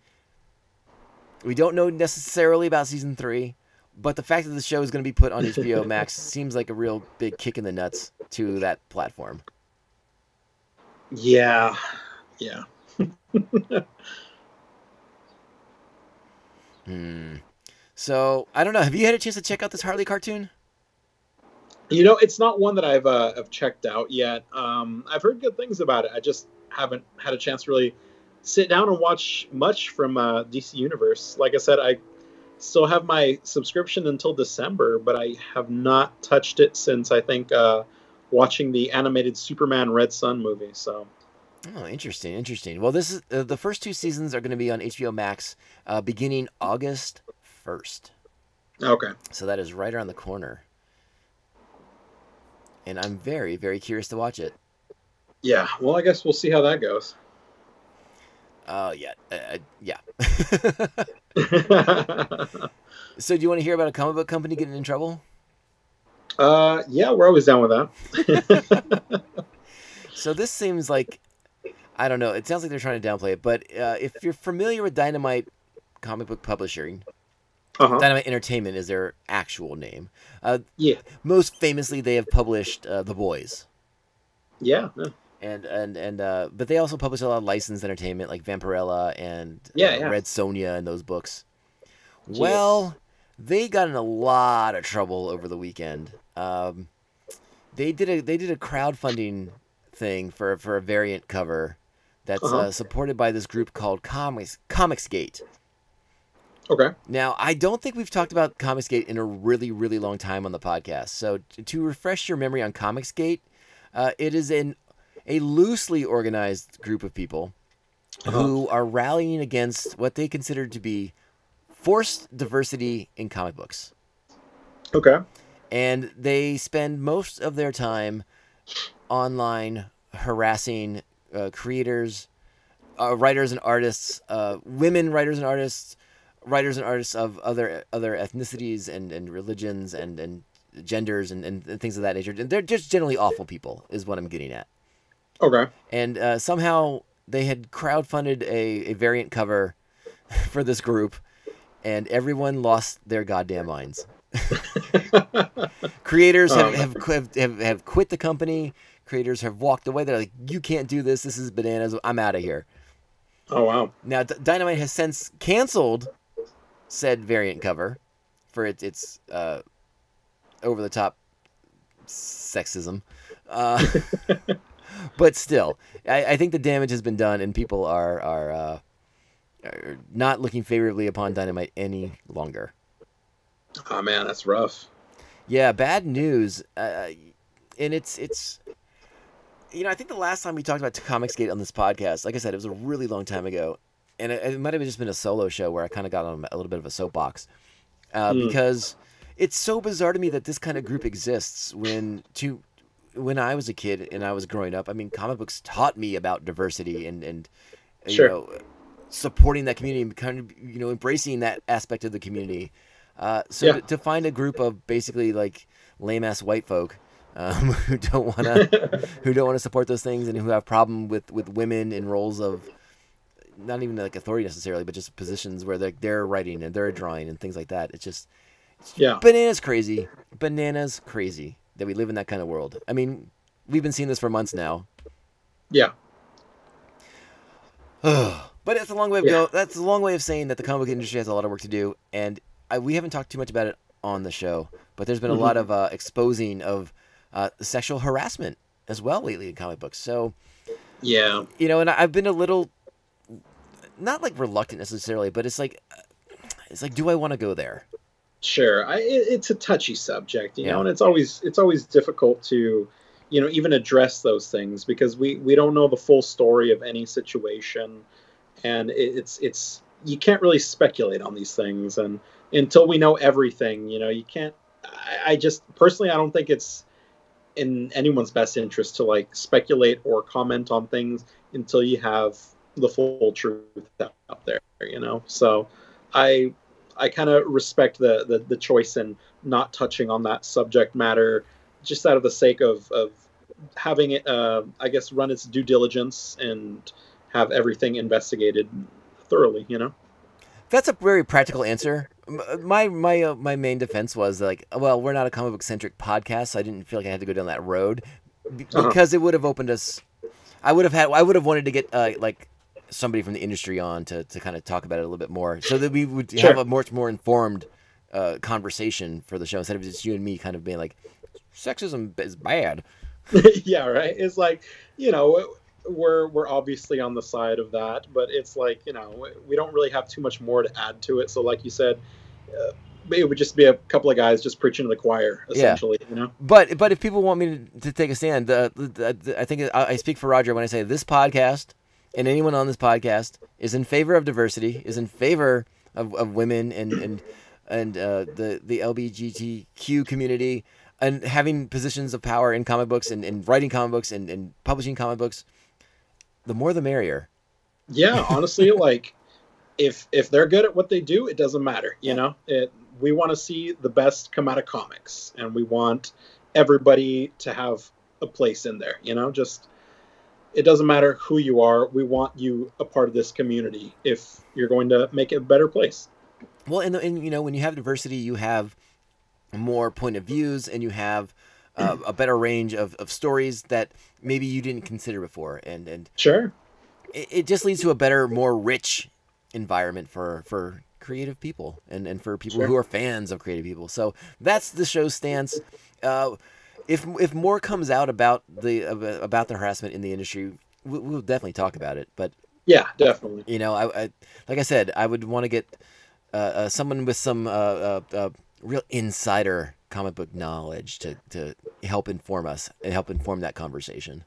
We don't know necessarily about season 3, but the fact that the show is going to be put on HBO Max seems like a real big kick in the nuts to that platform. Yeah. Yeah. Hmm. So, I don't know. Have you had a chance to check out this Harley cartoon? You know, it's not one that I've uh, have checked out yet. Um, I've heard good things about it. I just haven't had a chance to really sit down and watch much from uh, DC Universe. Like I said, I still have my subscription until December, but I have not touched it since I think uh, watching the animated Superman Red Sun movie. So Oh, interesting, interesting. Well, this is uh, the first two seasons are going to be on HBO Max uh, beginning August first. okay, So that is right around the corner. And I'm very, very curious to watch it. yeah. Well, I guess we'll see how that goes. Oh, yeah, uh, uh, yeah. so, do you want to hear about a comic book company getting in trouble? uh, yeah, we're always down with that. So this seems like, I don't know. It sounds like they're trying to downplay it, but uh, if you're familiar with Dynamite comic book publishing, uh-huh. Dynamite Entertainment is their actual name. Uh, Yeah, most famously, they have published uh, The Boys. yeah, yeah. and and and uh, but they also publish a lot of licensed entertainment like Vampirella and Yeah, uh, yeah. Red Sonja and those books. Well, they got in a lot of trouble over the weekend. Um, they did a they did a crowdfunding thing for for a variant cover that's Uh-huh. uh, supported by this group called Comics Comicsgate. Okay. Now, I don't think we've talked about Comicsgate in a really, really long time on the podcast. So, to refresh your memory on Comicsgate, uh, it is an a loosely organized group of people who are rallying against what they consider to be forced diversity in comic books. Okay. And they spend most of their time online harassing uh, creators, uh, writers and artists, uh, women writers and artists, writers and artists of other other ethnicities and, and religions and, and genders and, and, and things of that nature. And they're just generally awful people, is what I'm getting at. Okay. And uh, somehow they had crowdfunded a, a variant cover for this group, and everyone lost their goddamn minds. Creators have, Oh, have, have, have, have quit the company. Creators have walked away. They're like, you can't do this. This is bananas. I'm out of here. Oh wow. Now, D- Dynamite has since canceled said variant cover for its, its uh, over the top sexism. Uh, but still, I, I think the damage has been done, and people are are, uh, are not looking favorably upon Dynamite any longer. Oh man, that's rough. Yeah, bad news. Uh, and it's it's you know I think the last time we talked about Comicsgate on this podcast, like I said, it was a really long time ago, and it, it might have just been a solo show where I kind of got on a little bit of a soapbox uh, Mm. because it's so bizarre to me that this kind of group exists when to when I was a kid and I was growing up. I mean, comic books taught me about diversity and and you know supporting that community and kind of you know embracing that aspect of the community. Uh, so Yeah. to, to find a group of basically like lame ass white folk um, who don't want to who don't want to support those things and who have problem with with women in roles of not even like authority necessarily, but just positions where they're, they're writing and they're drawing and things like that. It's just Yeah. bananas crazy, bananas crazy that we live in that kind of world. I mean, we've been seeing this for months now. Yeah. but it's a long way of Yeah. go. That's a long way of saying that the comic book industry has a lot of work to do, and I, we haven't talked too much about it on the show. But there's been a lot of uh, exposing of uh, sexual harassment as well lately in comic books. So Yeah. you know, and I've been a little, not like reluctant necessarily, but it's like, uh, it's like, do I want to go there? Sure. I, it's a touchy subject, you Yeah. know, and it's always it's always difficult to, you know, even address those things because we we don't know the full story of any situation, and it's it's you can't really speculate on these things, and until we know everything, you know, you can't. I, I just personally, I don't think it's in anyone's best interest to like speculate or comment on things until you have the full truth out there, you know. So, I I kind of respect the, the the choice in not touching on that subject matter, just out of the sake of of having it, uh, I guess, run its due diligence and have everything investigated thoroughly. You know. That's a very practical answer. My my uh, my main defense was like, well, we're not a comic book centric podcast, so I didn't feel like I had to go down that road Uh-huh. because it would have opened us. I would have had. I would have wanted to get uh, like somebody from the industry on to, to kind of talk about it a little bit more, so that we would Sure. have a much more informed uh, conversation for the show instead of just you and me kind of being like, sexism is bad. yeah. Right. It's like you know we're we're obviously on the side of that, but it's like you know we don't really have too much more to add to it. So like you said. Uh, it would just be a couple of guys just preaching to the choir, Yeah. essentially. You know. But but if people want me to, to take a stand, the, I think I, I speak for Roger when I say this podcast and anyone on this podcast is in favor of diversity, is in favor of, of women and and and uh, the the LGBTQ community and having positions of power in comic books and, and writing comic books and, and publishing comic books. The more the merrier. Yeah, honestly, like if if they're good at what they do, it doesn't matter. You know, it, we want to see the best come out of comics, and we want everybody to have a place in there. You know, just it doesn't matter who you are. We want you a part of this community if you're going to make it a better place. Well, and, and you know, when you have diversity, you have more point of views and you have uh, a better range of, of stories that maybe you didn't consider before. And, and Sure. it, it just leads to a better, more rich environment for, for creative people and, and for people Sure. who are fans of creative people. So that's the show's stance. Uh, if, if more comes out about the about the harassment in the industry, we- we'll definitely talk about it. But Yeah, definitely. you know, I, I like I said, I would want to get uh, uh, someone with some uh, uh, uh, real insider comic book knowledge to to help inform us and help inform that conversation.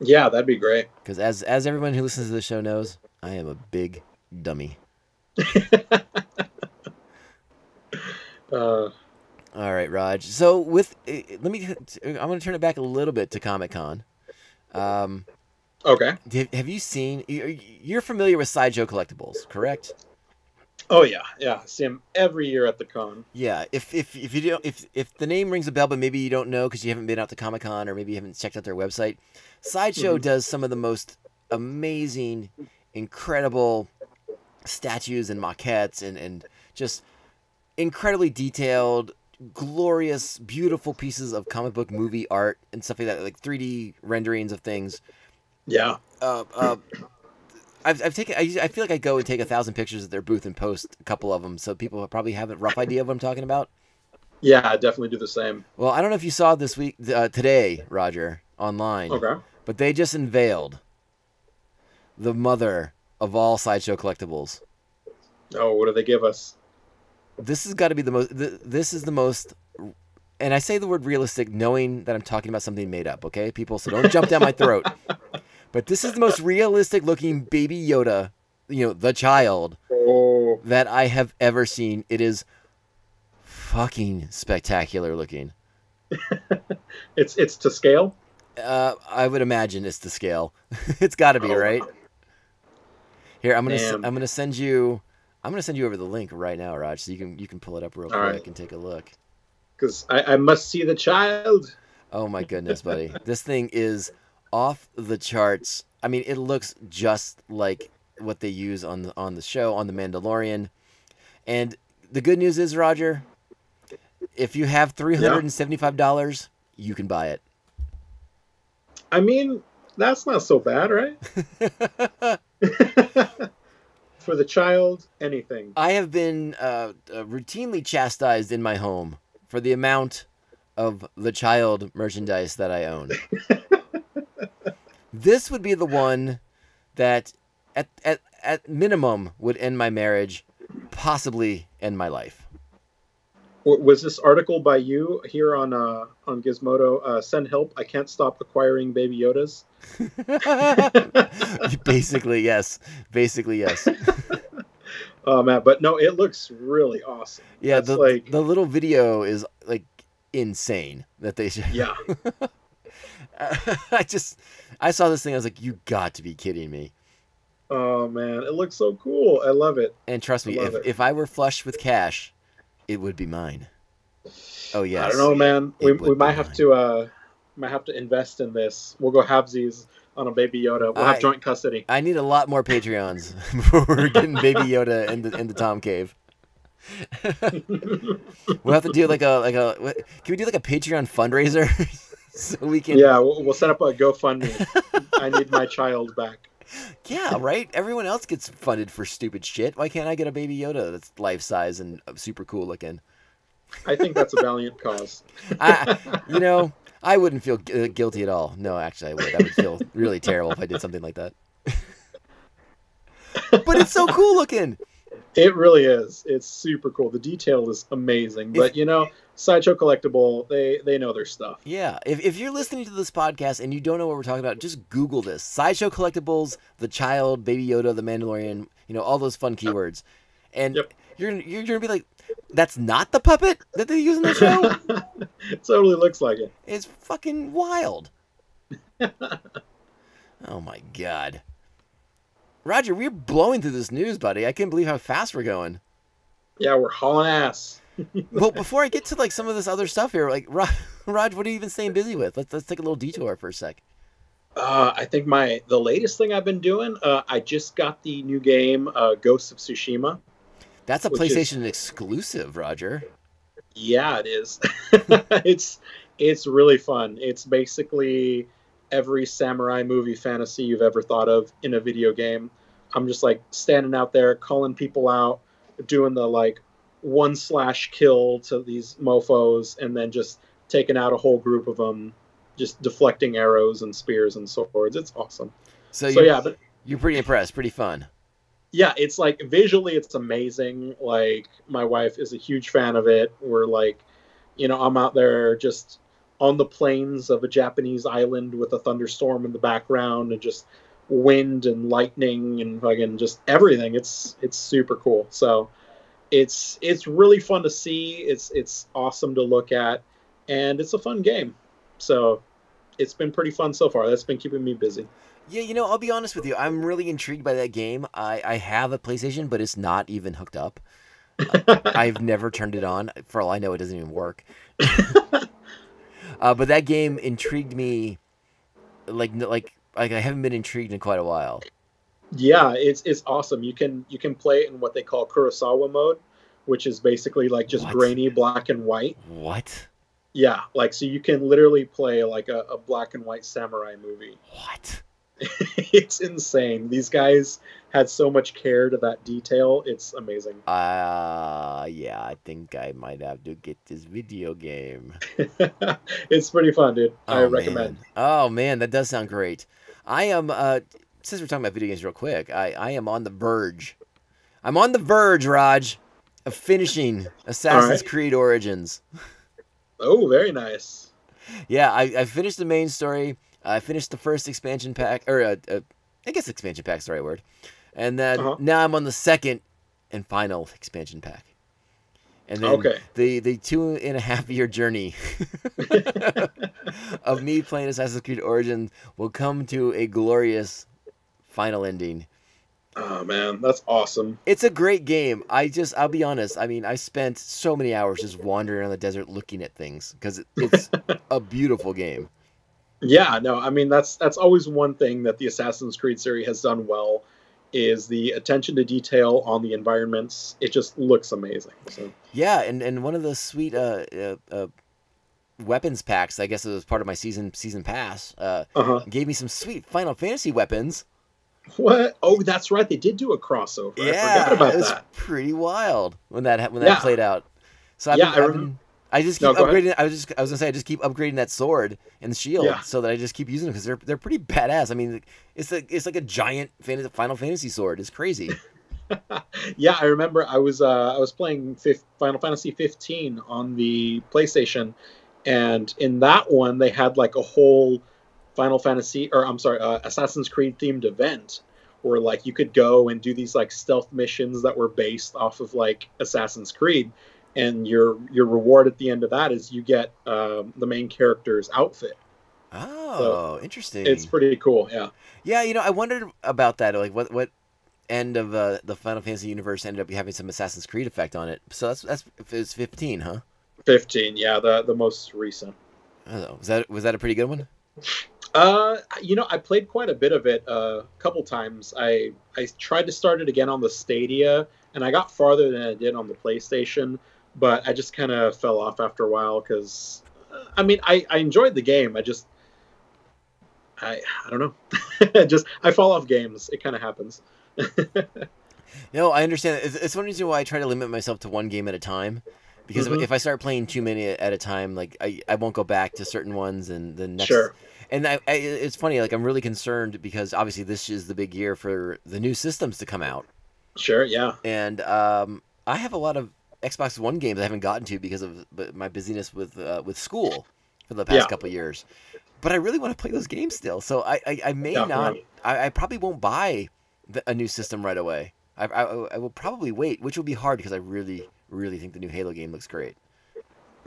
Yeah, that'd be great. Because as as everyone who listens to the show knows, I am a big dummy. Uh, All right, Raj. So with uh, let me, I'm going to turn it back a little bit to Comic Con. Um, okay. have you seen? you- You're familiar with Sideshow Collectibles, correct? Oh yeah, yeah. See him every year at the con. Yeah. If if if you don't if if the name rings a bell, but maybe you don't know because you haven't been out to Comic Con or maybe you haven't checked out their website, Sideshow Mhm. does some of the most amazing, incredible statues and maquettes and and just incredibly detailed, glorious, beautiful pieces of comic book movie art and stuff like that, like 3D renderings of things. Yeah. Uh, uh, I've, I've taken. I, I feel like I go and take a thousand pictures at their booth and post a couple of them, so people probably have a rough idea of what I'm talking about. Yeah, I definitely do the same. Well, I don't know if you saw this week, uh, today, Roger, online, Okay. but they just unveiled the mother of all sideshow collectibles. Oh, what do they give us? This has got to be the most. Th- this is the most. And I say the word realistic, knowing that I'm talking about something made up. Okay, people, so don't jump down my throat. But this is the most realistic looking baby Yoda, you know, the child Oh, that I have ever seen. It is fucking spectacular looking. it's it's to scale. Uh, I would imagine it's to scale. it's got to be Oh. right. Here, I'm gonna s-. I'm gonna send you I'm gonna send you over the link right now, Raj, so you can you can pull it up real All quick right. and take a look. Because I, I must see the child. Oh my goodness, buddy, this thing is off the charts. I mean, it looks just like what they use on the on the show on the Mandalorian. And the good news is, Roger, if you have three hundred and seventy five dollars, you can buy it. I mean, that's not so bad, right? For the child, anything. I have been uh, uh, routinely chastised in my home for the amount of the child merchandise that I own. this would be the one that, at, at, at minimum, would end my marriage, possibly end my life. Was this article by you here on uh, on Gizmodo? Uh, send help! I can't stop acquiring baby Yodas. Basically, yes. Basically, yes. Oh man, but no, it looks really awesome. Yeah, That's the, like the little video is like insane that they should. yeah, I just, I saw this thing. I was like, you got to be kidding me. oh man, it looks so cool. I love it. And trust me, if, it. if I were flush with cash, it would be mine. Oh yes. I don't know, man. We, It we might have mine. to uh might have to invest in this. We'll go halvesies on a baby Yoda. We'll have joint custody. I need a lot more Patreons before we're getting Baby Yoda in the in the Tom Cave. we'll have to do like a like a what, can we do like a Patreon fundraiser so we can yeah, we'll, we'll set up a GoFundMe. I need my child back. Yeah, right. Everyone else gets funded for stupid shit. Why can't I get a Baby Yoda that's life size and uh, super cool looking? I think that's a valiant cause. I, you know, I wouldn't feel gu- guilty at all. No, actually, I would. I would feel really terrible if I did something like that. but it's so cool looking. It really is. It's super cool. The detail is amazing. But you know, Sideshow Collectible, they they know their stuff. Yeah. If, if you're listening to this podcast and you don't know what we're talking about, just Google this. Sideshow Collectibles, The Child, Baby Yoda, The Mandalorian, you know, all those fun keywords. And Yep. you're, you're going to be like, that's not the puppet that they use in the show? it totally looks like it. It's fucking wild. oh my god. Roger, we're blowing through this news, buddy. I can't believe how fast we're going. Yeah, we're hauling ass. well, before I get to like some of this other stuff here, like Rod, Rod what are you even staying busy with? Let's let's take a little detour for a sec. Uh, I think my the latest thing I've been doing. Uh, I just got the new game, uh, Ghosts of Tsushima. That's a Which is- PlayStation exclusive, Roger. Yeah, it is. it's it's really fun. It's basically every samurai movie fantasy you've ever thought of in a video game. I'm just like standing out there calling people out, doing the like one slash kill to these mofos, and then just taking out a whole group of them. just deflecting arrows and spears and swords. It's awesome. So, So yeah, but you're pretty impressed. Pretty fun. yeah, it's like visually it's amazing. Like my wife is a huge fan of it. We're like, you know, I'm out there just on the plains of a Japanese island with a thunderstorm in the background and just wind and lightning and fucking just everything. It's it's super cool. So it's it's really fun to see. It's it's awesome to look at, and it's a fun game. So it's been pretty fun so far. That's been keeping me busy. Yeah, you know, I'll be honest with you. I'm really intrigued by that game. I, I have a PlayStation, but it's not even hooked up. I've never turned it on. For all I know, it doesn't even work. uh, but that game intrigued me, like like like I haven't been intrigued in quite a while. Yeah, it's it's awesome. You can you can play it in what they call Kurosawa mode, which is basically like just What? grainy black and white. What? Yeah, like so you can literally play like a, a black and white samurai movie. What? it's insane. These guys had so much care to that detail. It's amazing. Uh, yeah, I think I might have to get this video game. it's pretty fun, dude. I Oh, recommend. Man. Oh man, that does sound great. I am uh since we're talking about video games real quick, I, I am on the verge. I'm on the verge, Raj, of finishing Assassin's right. Creed Origins. Oh, very nice. Yeah, I, I finished the main story. I finished the first expansion pack, or uh, uh, I guess expansion pack's the right word. And then Uh-huh. now I'm on the second and final expansion pack. And then Okay. the the two and a half year journey of me playing Assassin's Creed Origins will come to a glorious final ending. Oh man, that's awesome. It's a great game. I just, I'll be honest. I mean, I spent so many hours just wandering around the desert looking at things because it's a beautiful game. Yeah, no, I mean that's that's always one thing that the Assassin's Creed series has done well is the attention to detail on the environments. It just looks amazing. So Yeah, and, and one of the sweet uh, uh, uh, weapons packs, I guess it was part of my season season pass, uh, uh-huh. gave me some sweet Final Fantasy weapons. What? Oh, that's right. They did do a crossover. I yeah, forgot about it was that. pretty wild when that ha- when that Yeah. played out. So I've Yeah, been, I I've remem- been- I just No, keep ahead. upgrading. I was just I was gonna say I just keep upgrading that sword and shield Yeah. so that I just keep using them because they're they're pretty badass. I mean, it's like it's like a giant fan- Final Fantasy sword. It's crazy. yeah, I remember I was uh, I was playing fif- Final Fantasy 15 on the PlayStation, and in that one they had like a whole Final Fantasy or I'm sorry, uh, Assassin's Creed themed event where like you could go and do these like stealth missions that were based off of like Assassin's Creed, and your your reward at the end of that is you get um, the main character's outfit. Oh, interesting. It's pretty cool. Yeah. Yeah, you know, I wondered about that. Like, what what end of uh, the Final Fantasy universe ended up having some Assassin's Creed effect on it? So that's that's it's fifteen, huh? 15, yeah, the the most recent. I. Was that was that a pretty good one? Uh, you know, I played quite a bit of it uh, a couple times. I I tried to start it again on the Stadia, and I got farther than I did on the PlayStation, but I just kind of fell off after a while because, I mean, I I enjoyed the game. I just I I don't know, just I fall off games. It kind of happens. No, I understand. It's, it's one reason why I try to limit myself to one game at a time. Because if- Mhm. if I start playing too many at a time, like I, I won't go back to certain ones, and the next. Sure. And I, I, it's funny. Like I'm really concerned because obviously this is the big year for the new systems to come out, Sure, yeah. and um, I have a lot of Xbox One games I haven't gotten to because of my busyness with uh, with school for the past Yeah. couple years. But I really want to play those games still, so I I, I may not. I, I probably won't buy the, a new system right away. I, I I will probably wait, which will be hard because I really really think the new Halo game looks great.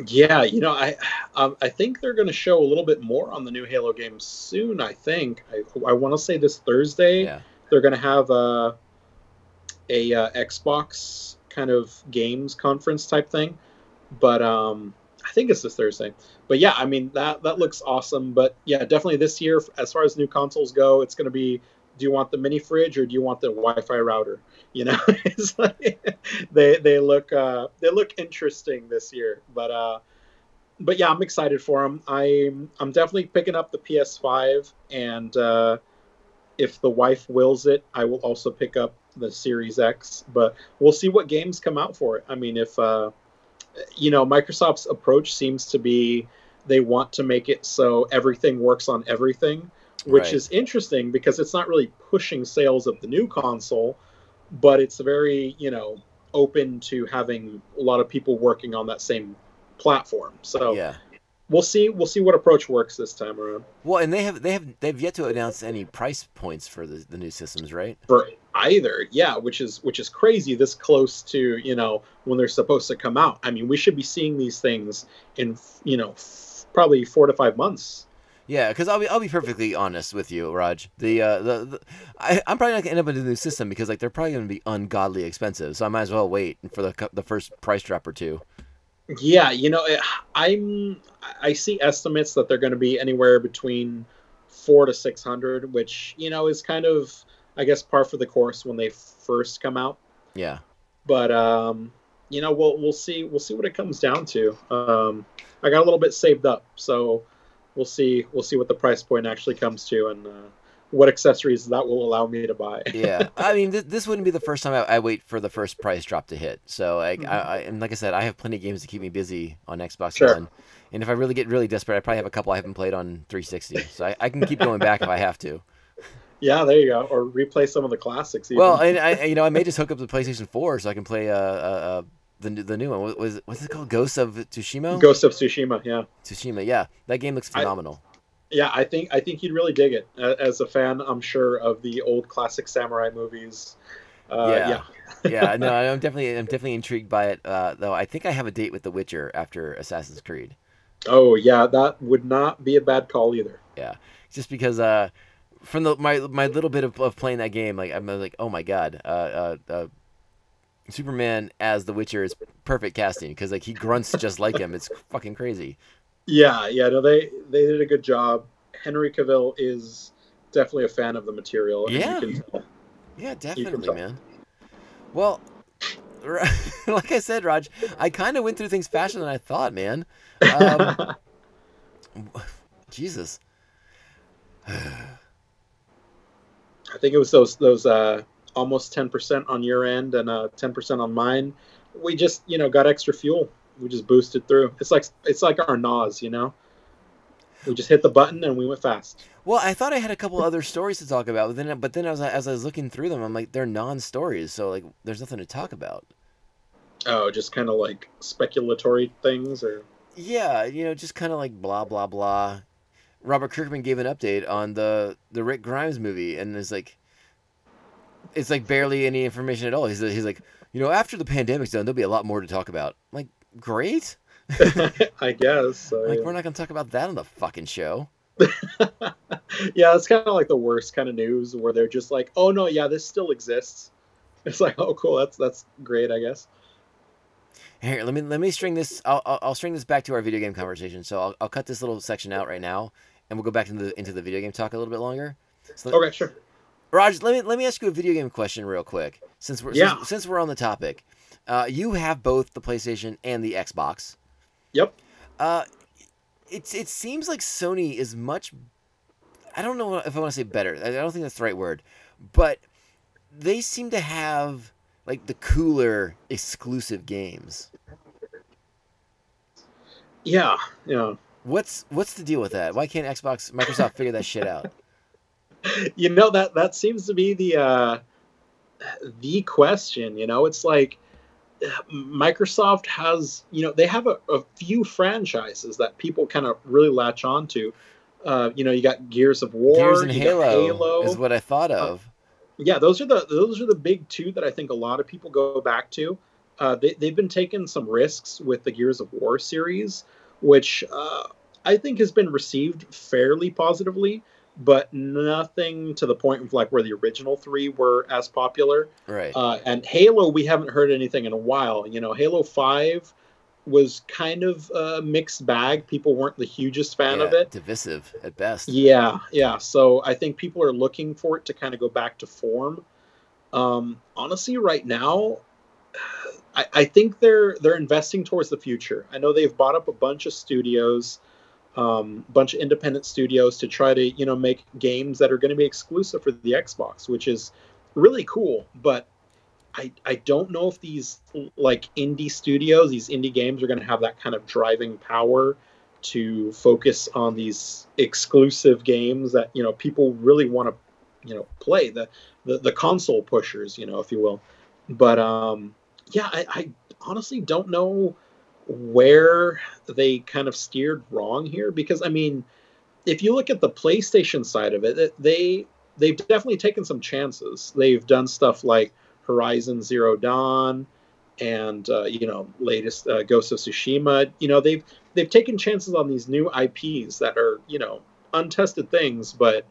Yeah, you know, I um, I think they're going to show a little bit more on the new Halo game soon. I think I, I want to say this Thursday Yeah. they're going to have a a uh, Xbox kind of games conference type thing, but um, I think it's this Thursday. But yeah, I mean that that looks awesome. But yeah, definitely this year, as far as new consoles go, it's going to be. Do you want the mini fridge or do you want the Wi-Fi router? You know, like, they they look uh, they look interesting this year. But uh, but yeah, I'm excited for them. I'm I'm definitely picking up the PS5, and uh, if the wife wills it, I will also pick up the Series X. But we'll see what games come out for it. I mean, if uh, you know, Microsoft's approach seems to be they want to make it so everything works on everything, which Right. is interesting because it's not really pushing sales of the new console, but it's very, you know, open to having a lot of people working on that same platform. So Yeah. We'll see we'll see what approach works this time around. Well, and they have they have they've yet to announce any price points for the, the new systems, right? for either yeah which is which is crazy this close to you know when they're supposed to come out i mean we should be seeing these things in you know f- probably four to five months Yeah, because I'll be I'll be perfectly honest with you, Raj. The uh the, the I, I'm probably not gonna end up with a new system because like they're probably gonna be ungodly expensive. So I might as well wait for the the first price drop or two. Yeah you know it, i'm i see estimates that they're going to be anywhere between four to six hundred which you know is kind of i guess par for the course when they first come out Yeah. but um you know we'll we'll see we'll see what it comes down to um i got a little bit saved up so we'll see we'll see what the price point actually comes to and uh, what accessories that will allow me to buy Yeah. I mean, th- this wouldn't be the first time I, I wait for the first price drop to hit. So like, I, I and like I said, I have plenty of games to keep me busy on Xbox Sure. One. And if I really get really desperate, I probably have a couple I haven't played on 360. So I, I can keep going back if I have to. yeah there you go or replay some of the classics even. Well, and I, you know, I may just hook up the PlayStation 4 so I can play uh, uh, uh the new- the new one. What was what's it called? Ghosts of Tsushima. ghost of tsushima yeah Tsushima. Yeah, that game looks phenomenal. Yeah i think i think you'd really dig it as a fan i'm sure of the old classic samurai movies uh, Yeah. yeah yeah, no, I'm definitely I'm definitely intrigued by it. Uh, though I think I have a date with The Witcher after Assassin's Creed. oh yeah that would not be a bad call either Yeah, just because uh from the my my little bit of, of playing that game like i'm like oh my god uh uh, uh superman as the witcher is perfect casting because like he grunts just like him it's fucking crazy Yeah, yeah, no, they they did a good job. Henry Cavill is definitely a fan of the material. Yeah. can tell. yeah definitely man well like i said raj i kind of went through things faster than i thought man um, jesus I think it was those those uh, almost ten percent on your end and uh, ten percent on mine. We just you know got extra fuel. We just boosted through. It's like it's like our NOS, you know. We just hit the button and we went fast. well i thought i had a couple other stories to talk about but then but then as I, as I was looking through them i'm like they're non-stories so like there's nothing to talk about Oh, just kind of like speculatory things, or Yeah, you know, just kind of like blah blah blah. Robert Kirkman gave an update on the the Rick Grimes movie, and it's like, it's like barely any information at all. He's he's like, you know, after the pandemic's done, there'll be a lot more to talk about. I'm like, great. I guess. So, Like, yeah. we're not gonna talk about that on the fucking show. yeah, it's kind of like the worst kind of news where they're just like, "Oh no, yeah, this still exists." It's like, "Oh, cool, that's that's great, I guess." Here, let me let me string this. I'll I'll, I'll string this back to our video game conversation. So I'll, I'll cut this little section out right now, and we'll go back into the into the video game talk a little bit longer. So, Okay, sure. Raj, let me let me ask you a video game question real quick. Since we're Yeah. since, since we're on the topic, uh, you have both the PlayStation and the Xbox. Yep. Uh, it's it seems like Sony is much. I don't know if I want to say better. I don't think that's the right word, but they seem to have like the cooler exclusive games. Yeah, yeah. What's what's the deal with that? Why can't Xbox Microsoft figure that shit out? You know that that seems to be the uh, the question. You know, it's like Microsoft has you know they have a, a few franchises that people kind of really latch onto. Uh, you know, you got Gears of War, Gears and Halo, Halo. is what I thought of. yeah those are the those are the big two that i think a lot of people go back to uh, they, they've been taking some risks with the gears of war series which uh, i think has been received fairly positively but nothing to the point of like where the original three were as popular right. uh, and halo we haven't heard anything in a while you know halo 5 was kind of a mixed bag people weren't the hugest fan of it Divisive at best. yeah, yeah. So I think people are looking for it to kind of go back to form. Um, honestly, right now, I, I think they're they're investing towards the future. I know they've bought up a bunch of studios, um, bunch of independent studios to try to you know make games that are going to be exclusive for the Xbox, which is really cool. But I I don't know if these like indie studios, these indie games, are going to have that kind of driving power to focus on these exclusive games that you know people really want to you know play the, the the console pushers you know if you will but um yeah I, I honestly don't know where they kind of steered wrong here because i mean if you look at the playstation side of it they they've definitely taken some chances they've done stuff like horizon zero dawn and uh, you know latest uh, Ghost of Tsushima. You know they've they've taken chances on these new IPs that are you know untested things, but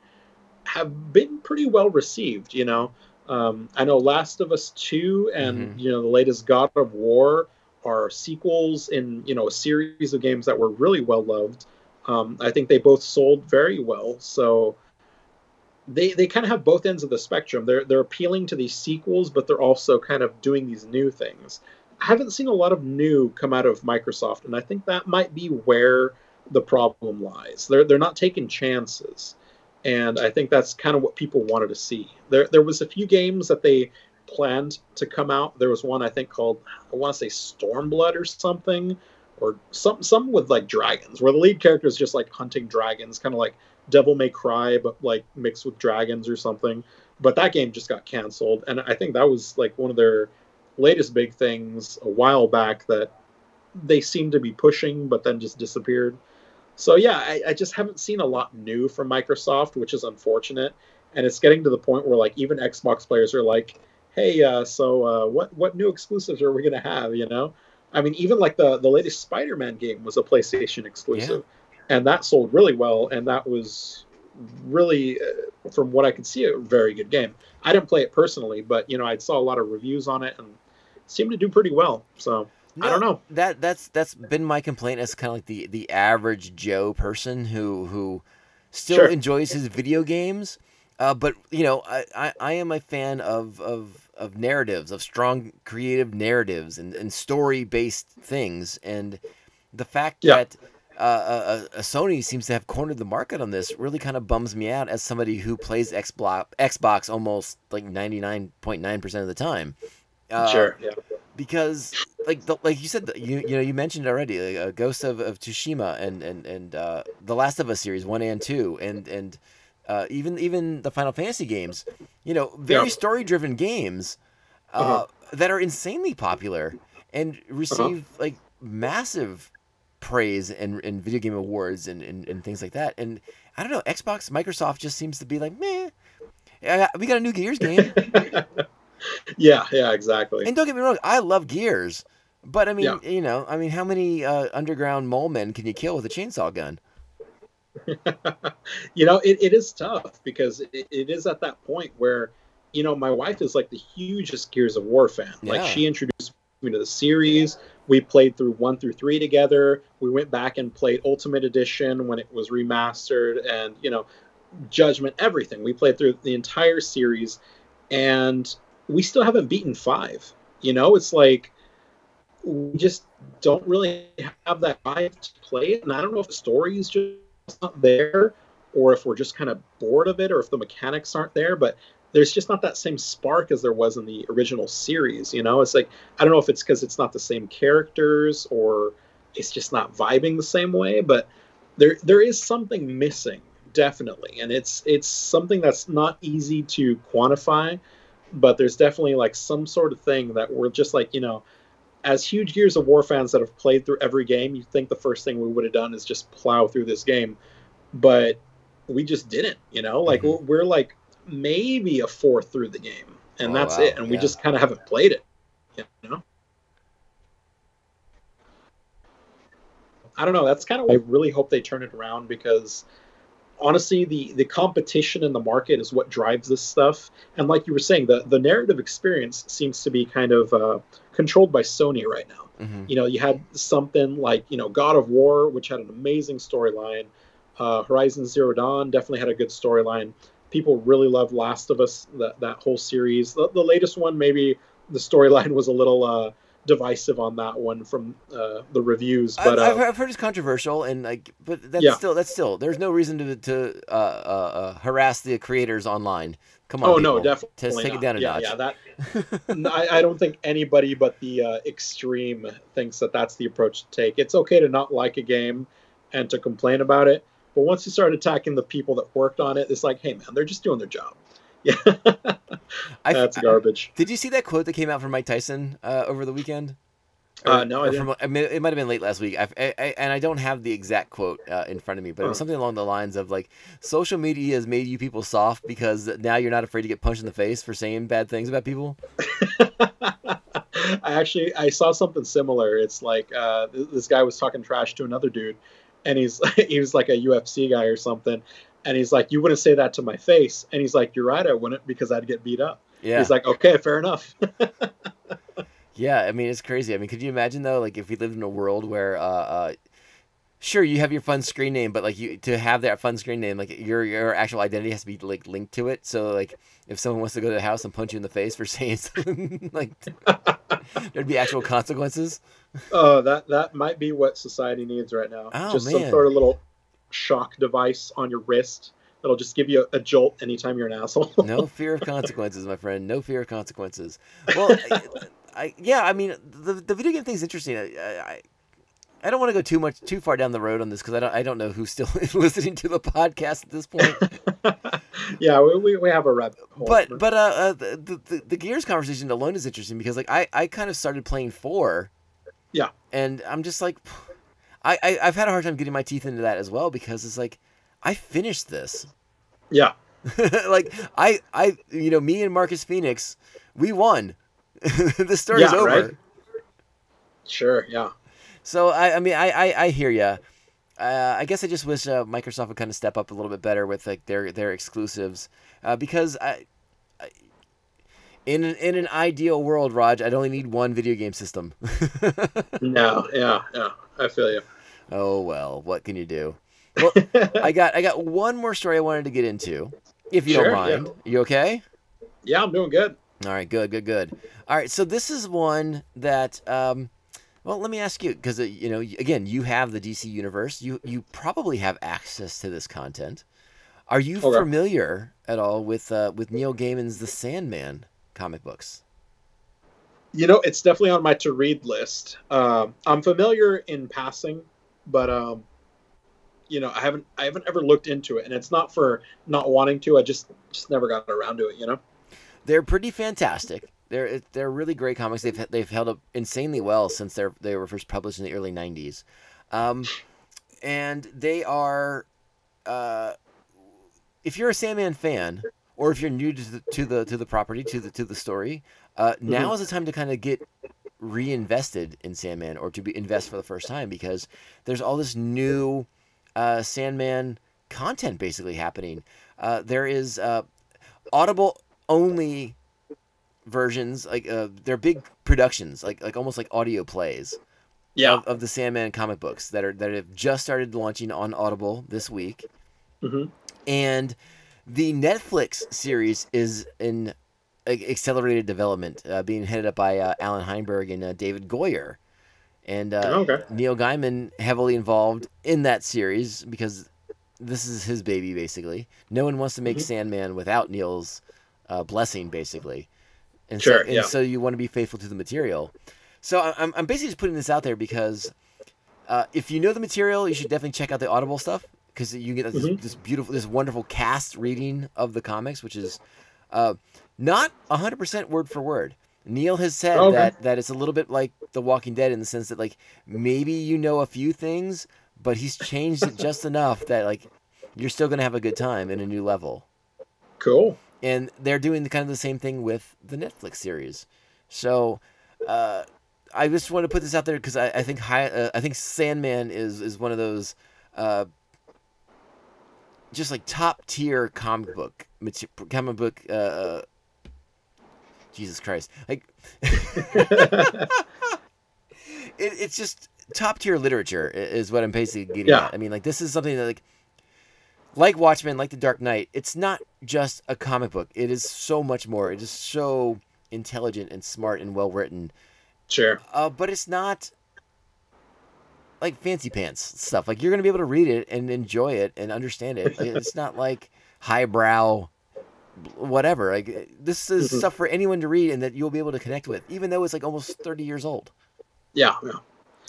have been pretty well received. You know, um, I know Last of Us Two and Mhm. you know the latest God of War are sequels in you know a series of games that were really well loved. Um, I think they both sold very well, so they they kind of have both ends of the spectrum. They're they're appealing to these sequels, but they're also kind of doing these new things. I haven't seen a lot of new come out of Microsoft, and I think that might be where the problem lies. They're they're not taking chances, and I think that's kind of what people wanted to see. There there was a few games that they planned to come out. There was one I think called I want to say Stormblood or something, or some some with like dragons, where the lead character is just like hunting dragons, kind of like Devil May Cry, but like mixed with dragons or something. But that game just got canceled, and I think that was like one of their latest big things a while back that they seemed to be pushing, but then just disappeared. So yeah, I, I just haven't seen a lot new from Microsoft, which is unfortunate. And it's getting to the point where like even Xbox players are like, "Hey, uh, so uh, what what new exclusives are we gonna have?" You know, I mean, even like the the latest Spider-Man game was a PlayStation exclusive, and that sold really well, and that was really, uh, from what I could see, a very good game. I didn't play it personally, but you know, I saw a lot of reviews on it and it seemed to do pretty well. So I don't know. That that's that's been my complaint as kind of like the the average Joe person who who still Sure. enjoys his video games. Uh, but you know, I, I, I am a fan of, of of narratives, of strong creative narratives and, and story based things. And the fact Yeah. that uh, uh, uh, Sony seems to have cornered the market on this really kind of bums me out as somebody who plays Xbox Xbox almost like ninety nine point nine percent of the time. Uh, sure. Yeah. because like the, like you said you you know you mentioned it already like, uh, Ghost of, of Tsushima and and and uh, the Last of Us series one and two and and uh, even even the Final Fantasy games you know very story driven games uh, Uh-huh. that are insanely popular and receive like massive praise and, and video game awards and, and, and things like that and I don't know Xbox Microsoft just seems to be like meh we got a new Gears game yeah. Yeah. Exactly. and don't get me wrong, I love Gears, but I mean, Yeah. you know, I mean, how many uh, underground mole men can you kill with a chainsaw gun? you know, it, it is tough because it, it is at that point where, you know, my wife is like the hugest Gears of War fan. Like she introduced me to the series. We played through one through three together. We went back and played Ultimate Edition when it was remastered, and you know, Judgment, everything. We played through the entire series, and we still haven't beaten five. You know, it's like we just don't really have that drive to play it, and I don't know if the story is just not there, or if we're just kind of bored of it, or if the mechanics aren't there. But there's just not that same spark as there was in the original series. You know, it's like I don't know if it's because it's not the same characters or it's just not vibing the same way, but there there is something missing definitely, and it's it's something that's not easy to quantify, but there's definitely like some sort of thing that we're just like you know. As huge Gears of War fans that have played through every game, you'd think the first thing we would have done is just plow through this game, but we just didn't. You know, like Mhm. we're, we're like maybe a fourth through the game, and Oh, that's wow, it. And we just kind of haven't played it. You know. I don't know. That's kind of. I really hope they turn it around because honestly, the the competition in the market is what drives this stuff. And like you were saying, the the narrative experience seems to be kind of uh, controlled by Sony right now. hmm You know, you had something like you know God of War, which had an amazing storyline. Uh, Horizon Zero Dawn definitely had a good storyline. People really loved Last of Us, that that whole series. The, the latest one, maybe the storyline was a little uh, divisive on that one from uh, the reviews, but I've, uh, heard- I've heard it's controversial, and like, but that's Yeah. still that's still there's no reason to to uh, uh, uh, harass the creators online. Come on, oh no, definitely Just take it down a yeah, notch. yeah, that I, I don't think anybody but the uh, extreme thinks that that's the approach to take. It's okay to not like a game, and to complain about it. But once you start attacking the people that worked on it, it's like, hey man, they're just doing their job. Yeah, I- that's I- garbage. Did you see that quote that came out from Mike Tyson uh, over the weekend? Uh, no, I didn't. from- I mean, it might have been late last week. I, I, I- and I don't have the exact quote uh, in front of me, but it was something along the lines of like, "Social media has made you people soft because now you're not afraid to get punched in the face for saying bad things about people." I actually I saw something similar. It's like uh, this guy was talking trash to another dude, and he's he was like a UFC guy or something, and he's like, "You wouldn't say that to my face," and he's like, "You're right, I wouldn't because I'd get beat up." Yeah, He's like, "Okay, fair enough." yeah. I mean, it's crazy. I mean, could you imagine though, like if we lived in a world where, uh, uh, sure, you have your fun screen name, but like you to have that fun screen name, like your your actual identity has to be like linked to it. So like, if someone wants to go to the house and punch you in the face for saying something, like there'd be actual consequences. Oh, that that might be what society needs right now. Oh, just some sort of little shock device on your wrist that'll just give you a, a jolt anytime you're an asshole. no fear of consequences, my friend. No fear of consequences. Well, I, I yeah, I mean, the the video game thing's interesting. I I, I don't want to go too much too far down the road on this because I don't I don't know who's still listening to the podcast at this point. yeah, we, we, we have a rabbit hole. But but uh, uh the, the the Gears conversation alone is interesting because like I I kind of started playing four. Yeah. And I'm just like, I, I I've had a hard time getting my teeth into that as well because it's like, I finished this. yeah, like I I you know me and Marcus Phoenix, we won. the story's Yeah, over. right? sure, yeah. So I I mean I I, I hear you. Uh, I guess I just wish uh, Microsoft would kind of step up a little bit better with like their their exclusives, uh, because I, I in an, in an ideal world, Raj, I'd only need one video game system. No, yeah, yeah. I feel you. oh well, what can you do? Well, I got I got one more story I wanted to get into, if you Sure, don't yeah. mind. You okay? yeah, I'm doing good. All right, good, good, good. All right, so this is one that, um, well, let me ask you because uh, you know, again, you have the DC universe. You you probably have access to this content. Are you Okay. familiar at all with uh, with Neil Gaiman's The Sandman comic books? You know, it's definitely on my to read list. Um, I'm familiar in passing, but um, you know, I haven't I haven't ever looked into it, and it's not for not wanting to. I just just never got around to it. You know. They're pretty fantastic. They're they're really great comics. They've they've held up insanely well since they they were first published in the early '90s, um, and they are. Uh, if you're a Sandman fan, or if you're new to the to the, to the property to the to the story, uh, now is the time to kind of get reinvested in Sandman or to be invest for the first time because there's all this new uh, Sandman content basically happening. Uh, there is uh, Audible only versions like uh, they're big productions like like almost like audio plays Yeah. of, of the Sandman comic books that are that have just started launching on Audible this week hmm and the Netflix series is in accelerated development, uh, being headed up by uh, Allan Heinberg and uh, David Goyer, and uh, Okay. Neil Gaiman heavily involved in that series because this is his baby basically. No one wants to make Mhm. Sandman without Neil's uh, blessing, basically, and Sure, so and yeah. so you want to be faithful to the material. So I'm I'm basically just putting this out there because uh, if you know the material, you should definitely check out the Audible stuff because you get this, Mhm. this beautiful, this wonderful cast reading of the comics, which is uh, not 100% word for word. Neil has said Okay. that that it's a little bit like The Walking Dead in the sense that like maybe you know a few things, but he's changed it just enough that like you're still gonna have a good time in a new level. Cool. And they're doing the, kind of the same thing with the Netflix series. So uh, I just want to put this out there because I, I think high, uh, I think Sandman is is one of those uh, just like top tier comic book comic book. Uh, Jesus Christ! Like it, it's just top tier literature is what I'm basically getting Yeah. at. I mean, like this is something that like like Watchmen, like The Dark Knight. It's not just a comic book. It is so much more. It is so intelligent and smart and well written. Sure. Uh, but it's not like fancy pants stuff. Like you're gonna be able to read it and enjoy it and understand it. Like, it's not like highbrow whatever. Like this is Mhm. stuff for anyone to read and that you'll be able to connect with, even though it's like almost thirty years old. Yeah. Yeah.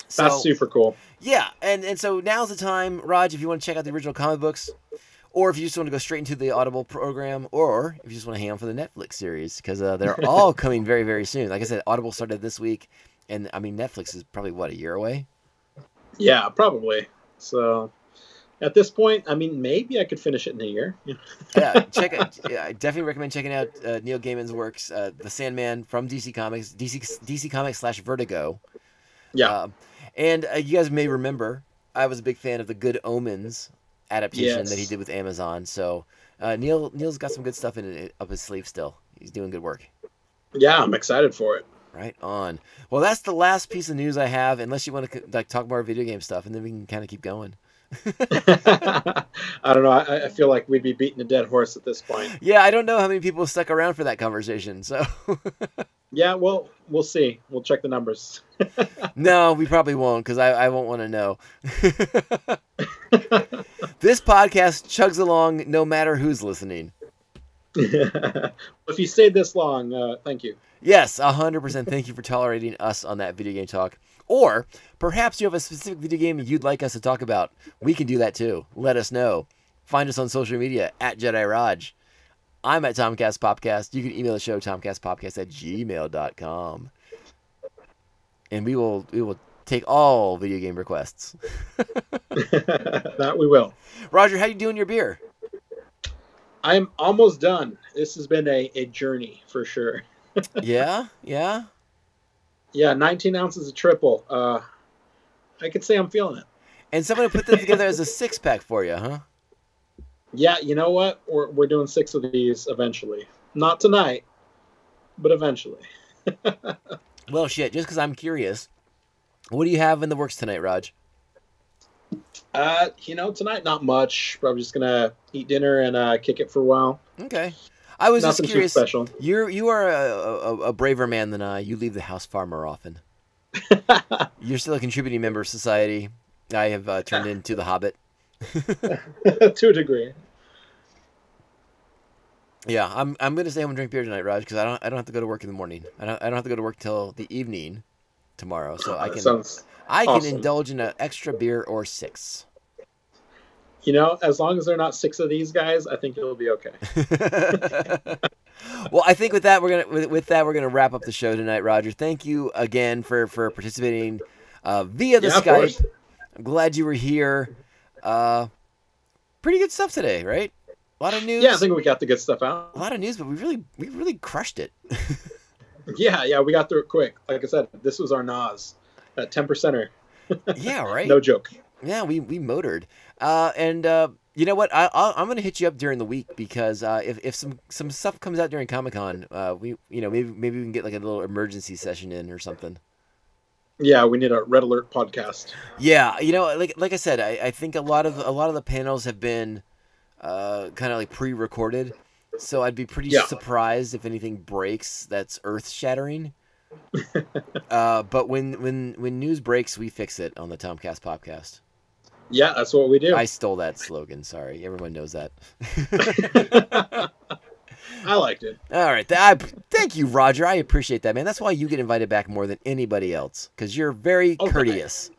So, That's super cool. Yeah, and and so now's the time, Raj, if you want to check out the original comic books, or if you just want to go straight into the Audible program, or if you just want to hang on for the Netflix series, because uh, they're all coming very very soon. Like I said, Audible started this week, and I mean Netflix is probably what a year away. Yeah, probably. So at this point, I mean, maybe I could finish it in a year. yeah, check it. Yeah, I definitely recommend checking out uh, Neil Gaiman's works, uh, The Sandman from DC Comics, DC DC Comics slash Vertigo. Yeah. Um, and uh, you guys may remember, I was a big fan of the Good Omens adaptation that he did with Amazon. So uh, Neil Neil's got some good stuff in it up his sleeve still. He's doing good work. yeah, I'm excited for it. Right on. Well, that's the last piece of news I have. Unless you want to like talk more video game stuff, and then we can kind of keep going. I don't know. I, I feel like we'd be beating a dead horse at this point. Yeah, I don't know how many people stuck around for that conversation. So Yeah, well, we'll see. We'll check the numbers. no, we probably won't because I, I won't want to know. this podcast chugs along no matter who's listening. if you stayed this long, uh, thank you. Yes, 100% thank you for tolerating us on that video game talk. Or perhaps you have a specific video game you'd like us to talk about. We can do that too. Let us know. Find us on social media at Jedi Rog. I'm at Tomcast Popcast. You can email the show tomcastpopcast at gmail.com. And we will we will take all video game requests. that we will. Roger, how you doing your beer? I'm almost done. This has been a, a journey for sure. Yeah, yeah. Yeah, 19 ounces of triple. Uh, I could say I'm feeling it. And somebody put that together as a six pack for you, huh? Yeah, you know what? We're, we're doing six of these eventually. Not tonight, but eventually. Well, shit. Just because I'm curious, what do you have in the works tonight, Raj? Uh, you know, tonight not much. Probably just gonna eat dinner and uh, kick it for a while. Okay. I was Nothing just too curious. special. You're you are a, a, a braver man than I. You leave the house far more often. You're still a contributing member of society. I have uh, turned into the Hobbit. to a degree. Yeah, I'm I'm gonna stay home and drink beer tonight, Raj, because I don't I don't have to go to work in the morning. I don't I don't have to go to work till the evening tomorrow, so I can. I can awesome. indulge in an extra beer or six. You know, as long as they're not six of these guys, I think it'll be okay. well, I think with that we're gonna with, with that we're gonna wrap up the show tonight, Roger. Thank you again for for participating uh, via the Yeah, Skype. I'm glad you were here. Uh, pretty good stuff today, right? A lot of news. Yeah, I think we got the good stuff out. a lot of news, but we really we really crushed it. Yeah, yeah, we got through it quick. Like I said, this was our NOS, that ten percenter. yeah, right. No joke. Yeah, we we motored. Uh, and uh, you know what? I, I'll, I'm gonna hit you up during the week because uh, if, if some some stuff comes out during Comic Con, uh, we you know maybe maybe we can get like a little emergency session in or something. Yeah, we need a red alert podcast. Yeah, you know, like like I said, I, I think a lot of a lot of the panels have been uh, kind of like pre-recorded, so I'd be pretty Yeah. surprised if anything breaks that's earth-shattering. uh, but when when when news breaks, we fix it on the Tomcast Popcast. Yeah, that's what we do. I stole that slogan. Sorry, everyone knows that. I liked it. All right, I, thank you, Roger. I appreciate that, man. That's why you get invited back more than anybody else because you're very Oh, courteous.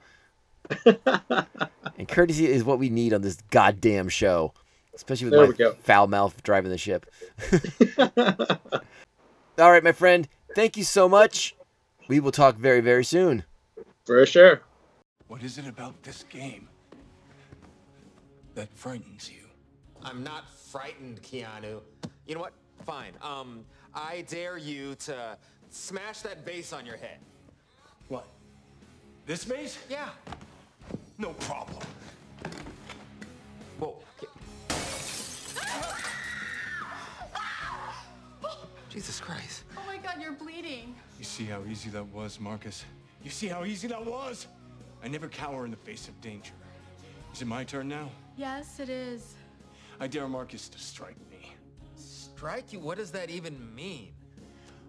and courtesy is what we need on this goddamn show, especially with There my foul mouth driving the ship. All right, my friend. Thank you so much. We will talk very, very soon. For sure. What is it about this game that frightens you? I'm not frightened, Keanu. You know what? Fine. Um, I dare you to smash that vase on your head. What? This maze? Yeah. No problem. Whoa. Jesus Christ. Oh my god, you're bleeding. You see how easy that was, Marcus? You see how easy that was? I never cower in the face of danger. Is it my turn now? Yes, it is. I dare Marcus to strike me. Strike you? What does that even mean?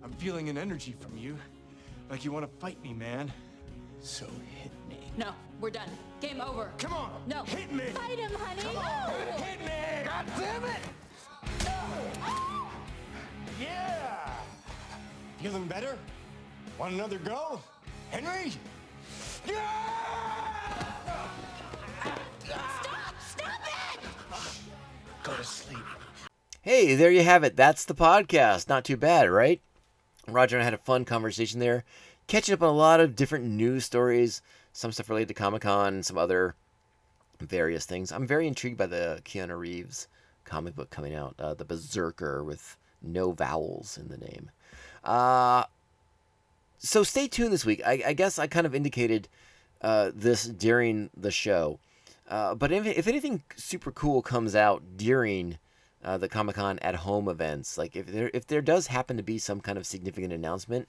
I'm feeling an energy from you. Like you want to fight me, man. So hit me. No, we're done. Game over. Come on! No. Hit me! Fight him, honey. Come on! Hit me! God damn it! Yeah! Feeling better? Want another go? Henry? Go to sleep. Hey, there you have it. That's the podcast. Not too bad, right? Roger and I had a fun conversation there, catching up on a lot of different news stories, some stuff related to Comic Con, some other various things. I'm very intrigued by the Keanu Reeves comic book coming out, uh, the Berserker with no vowels in the name. Uh, so stay tuned this week. I, I guess I kind of indicated uh, this during the show. Uh, but if, if anything super cool comes out during uh, the Comic Con at home events, like if there if there does happen to be some kind of significant announcement,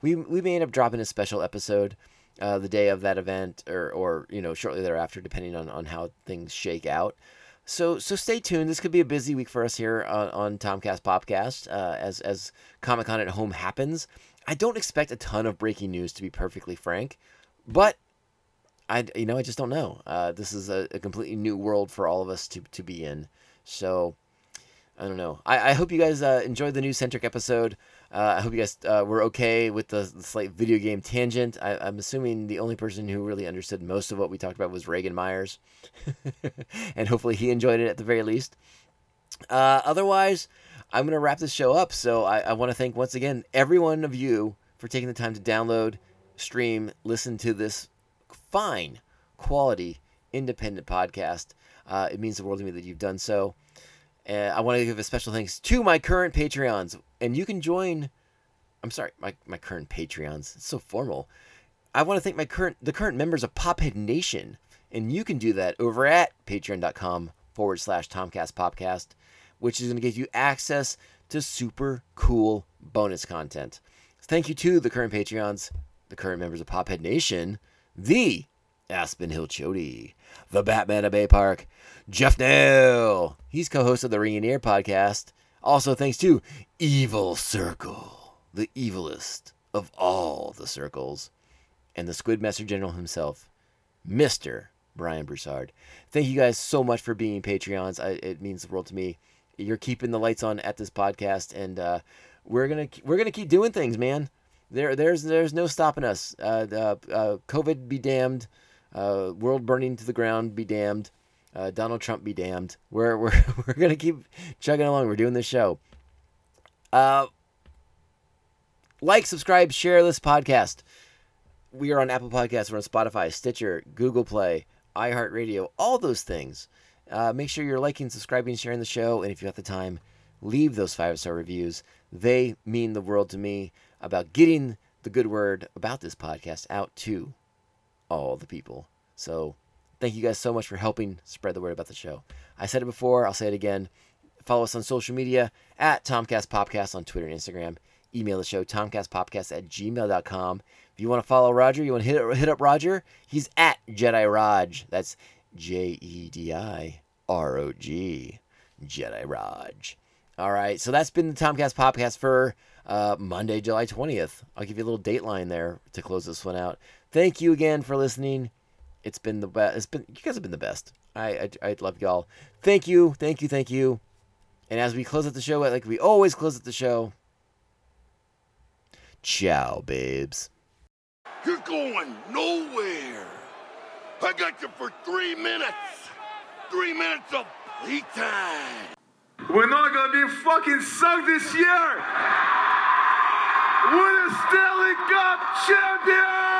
we we may end up dropping a special episode uh, the day of that event or or you know shortly thereafter, depending on, on how things shake out. So so stay tuned. This could be a busy week for us here on, on Tomcast Popcast uh, as as Comic Con at home happens. I don't expect a ton of breaking news to be perfectly frank, but I you know I just don't know. Uh, this is a, a completely new world for all of us to to be in. So I don't know. I, I hope you guys uh, enjoyed the new centric episode. Uh, I hope you guys uh, were okay with the, the slight video game tangent. I, I'm assuming the only person who really understood most of what we talked about was Reagan Myers, and hopefully he enjoyed it at the very least. Uh, otherwise, I'm gonna wrap this show up. So I, I want to thank once again every one of you for taking the time to download, stream, listen to this fine quality independent podcast. Uh, it means the world to me that you've done so. And I want to give a special thanks to my current Patreons. And you can join. I'm sorry, my, my current Patreons. It's so formal. I want to thank my current the current members of Pophead Nation. And you can do that over at patreon.com forward slash Tomcast Popcast, which is going to give you access to super cool bonus content. Thank you to the current Patreons, the current members of Pophead Nation, the Aspen Hill Chody, the Batman of Bay Park, Jeff Nail. He's co-host of the Ring podcast. Also, thanks to Evil Circle, the evilest of all the circles, and the Squid Master General himself, Mister Brian Broussard. Thank you guys so much for being Patreons. I, it means the world to me. You're keeping the lights on at this podcast, and uh, we're gonna we're gonna keep doing things, man. There there's there's no stopping us. Uh, uh, uh, COVID be damned. Uh, world burning to the ground be damned. Uh, Donald Trump be damned. We're we're we're gonna keep chugging along. We're doing this show. Uh, like, subscribe, share this podcast. We are on Apple Podcasts. We're on Spotify, Stitcher, Google Play, iHeartRadio, all those things. Make sure you're liking, subscribing, sharing the show, and if you have the time, leave those five star reviews. They mean the world to me about getting the good word about this podcast out to all the people. So thank you guys so much for helping spread the word about the show. I said it before, I'll say it again. Follow us on social media at Tomcast Popcast on Twitter and Instagram. Email the show, tomcastpopcast at gmail.com. If you want to follow Roger, you want to hit, hit up Roger, he's at Jedi Rog. That's J E D I R O G. Jedi Rog. All right, so that's been the Tomcast Popcast for uh, Monday, July 20th. I'll give you a little dateline there to close this one out. Thank you again for listening. It's been the best. It's been you guys have been the best. I, I I love y'all. Thank you, thank you, thank you. And as we close out the show, like we always close out the show, ciao, babes. You're going nowhere. I got you for three minutes. Three minutes of playtime. We're not gonna be fucking sucked this year. The Stanley Cup champions.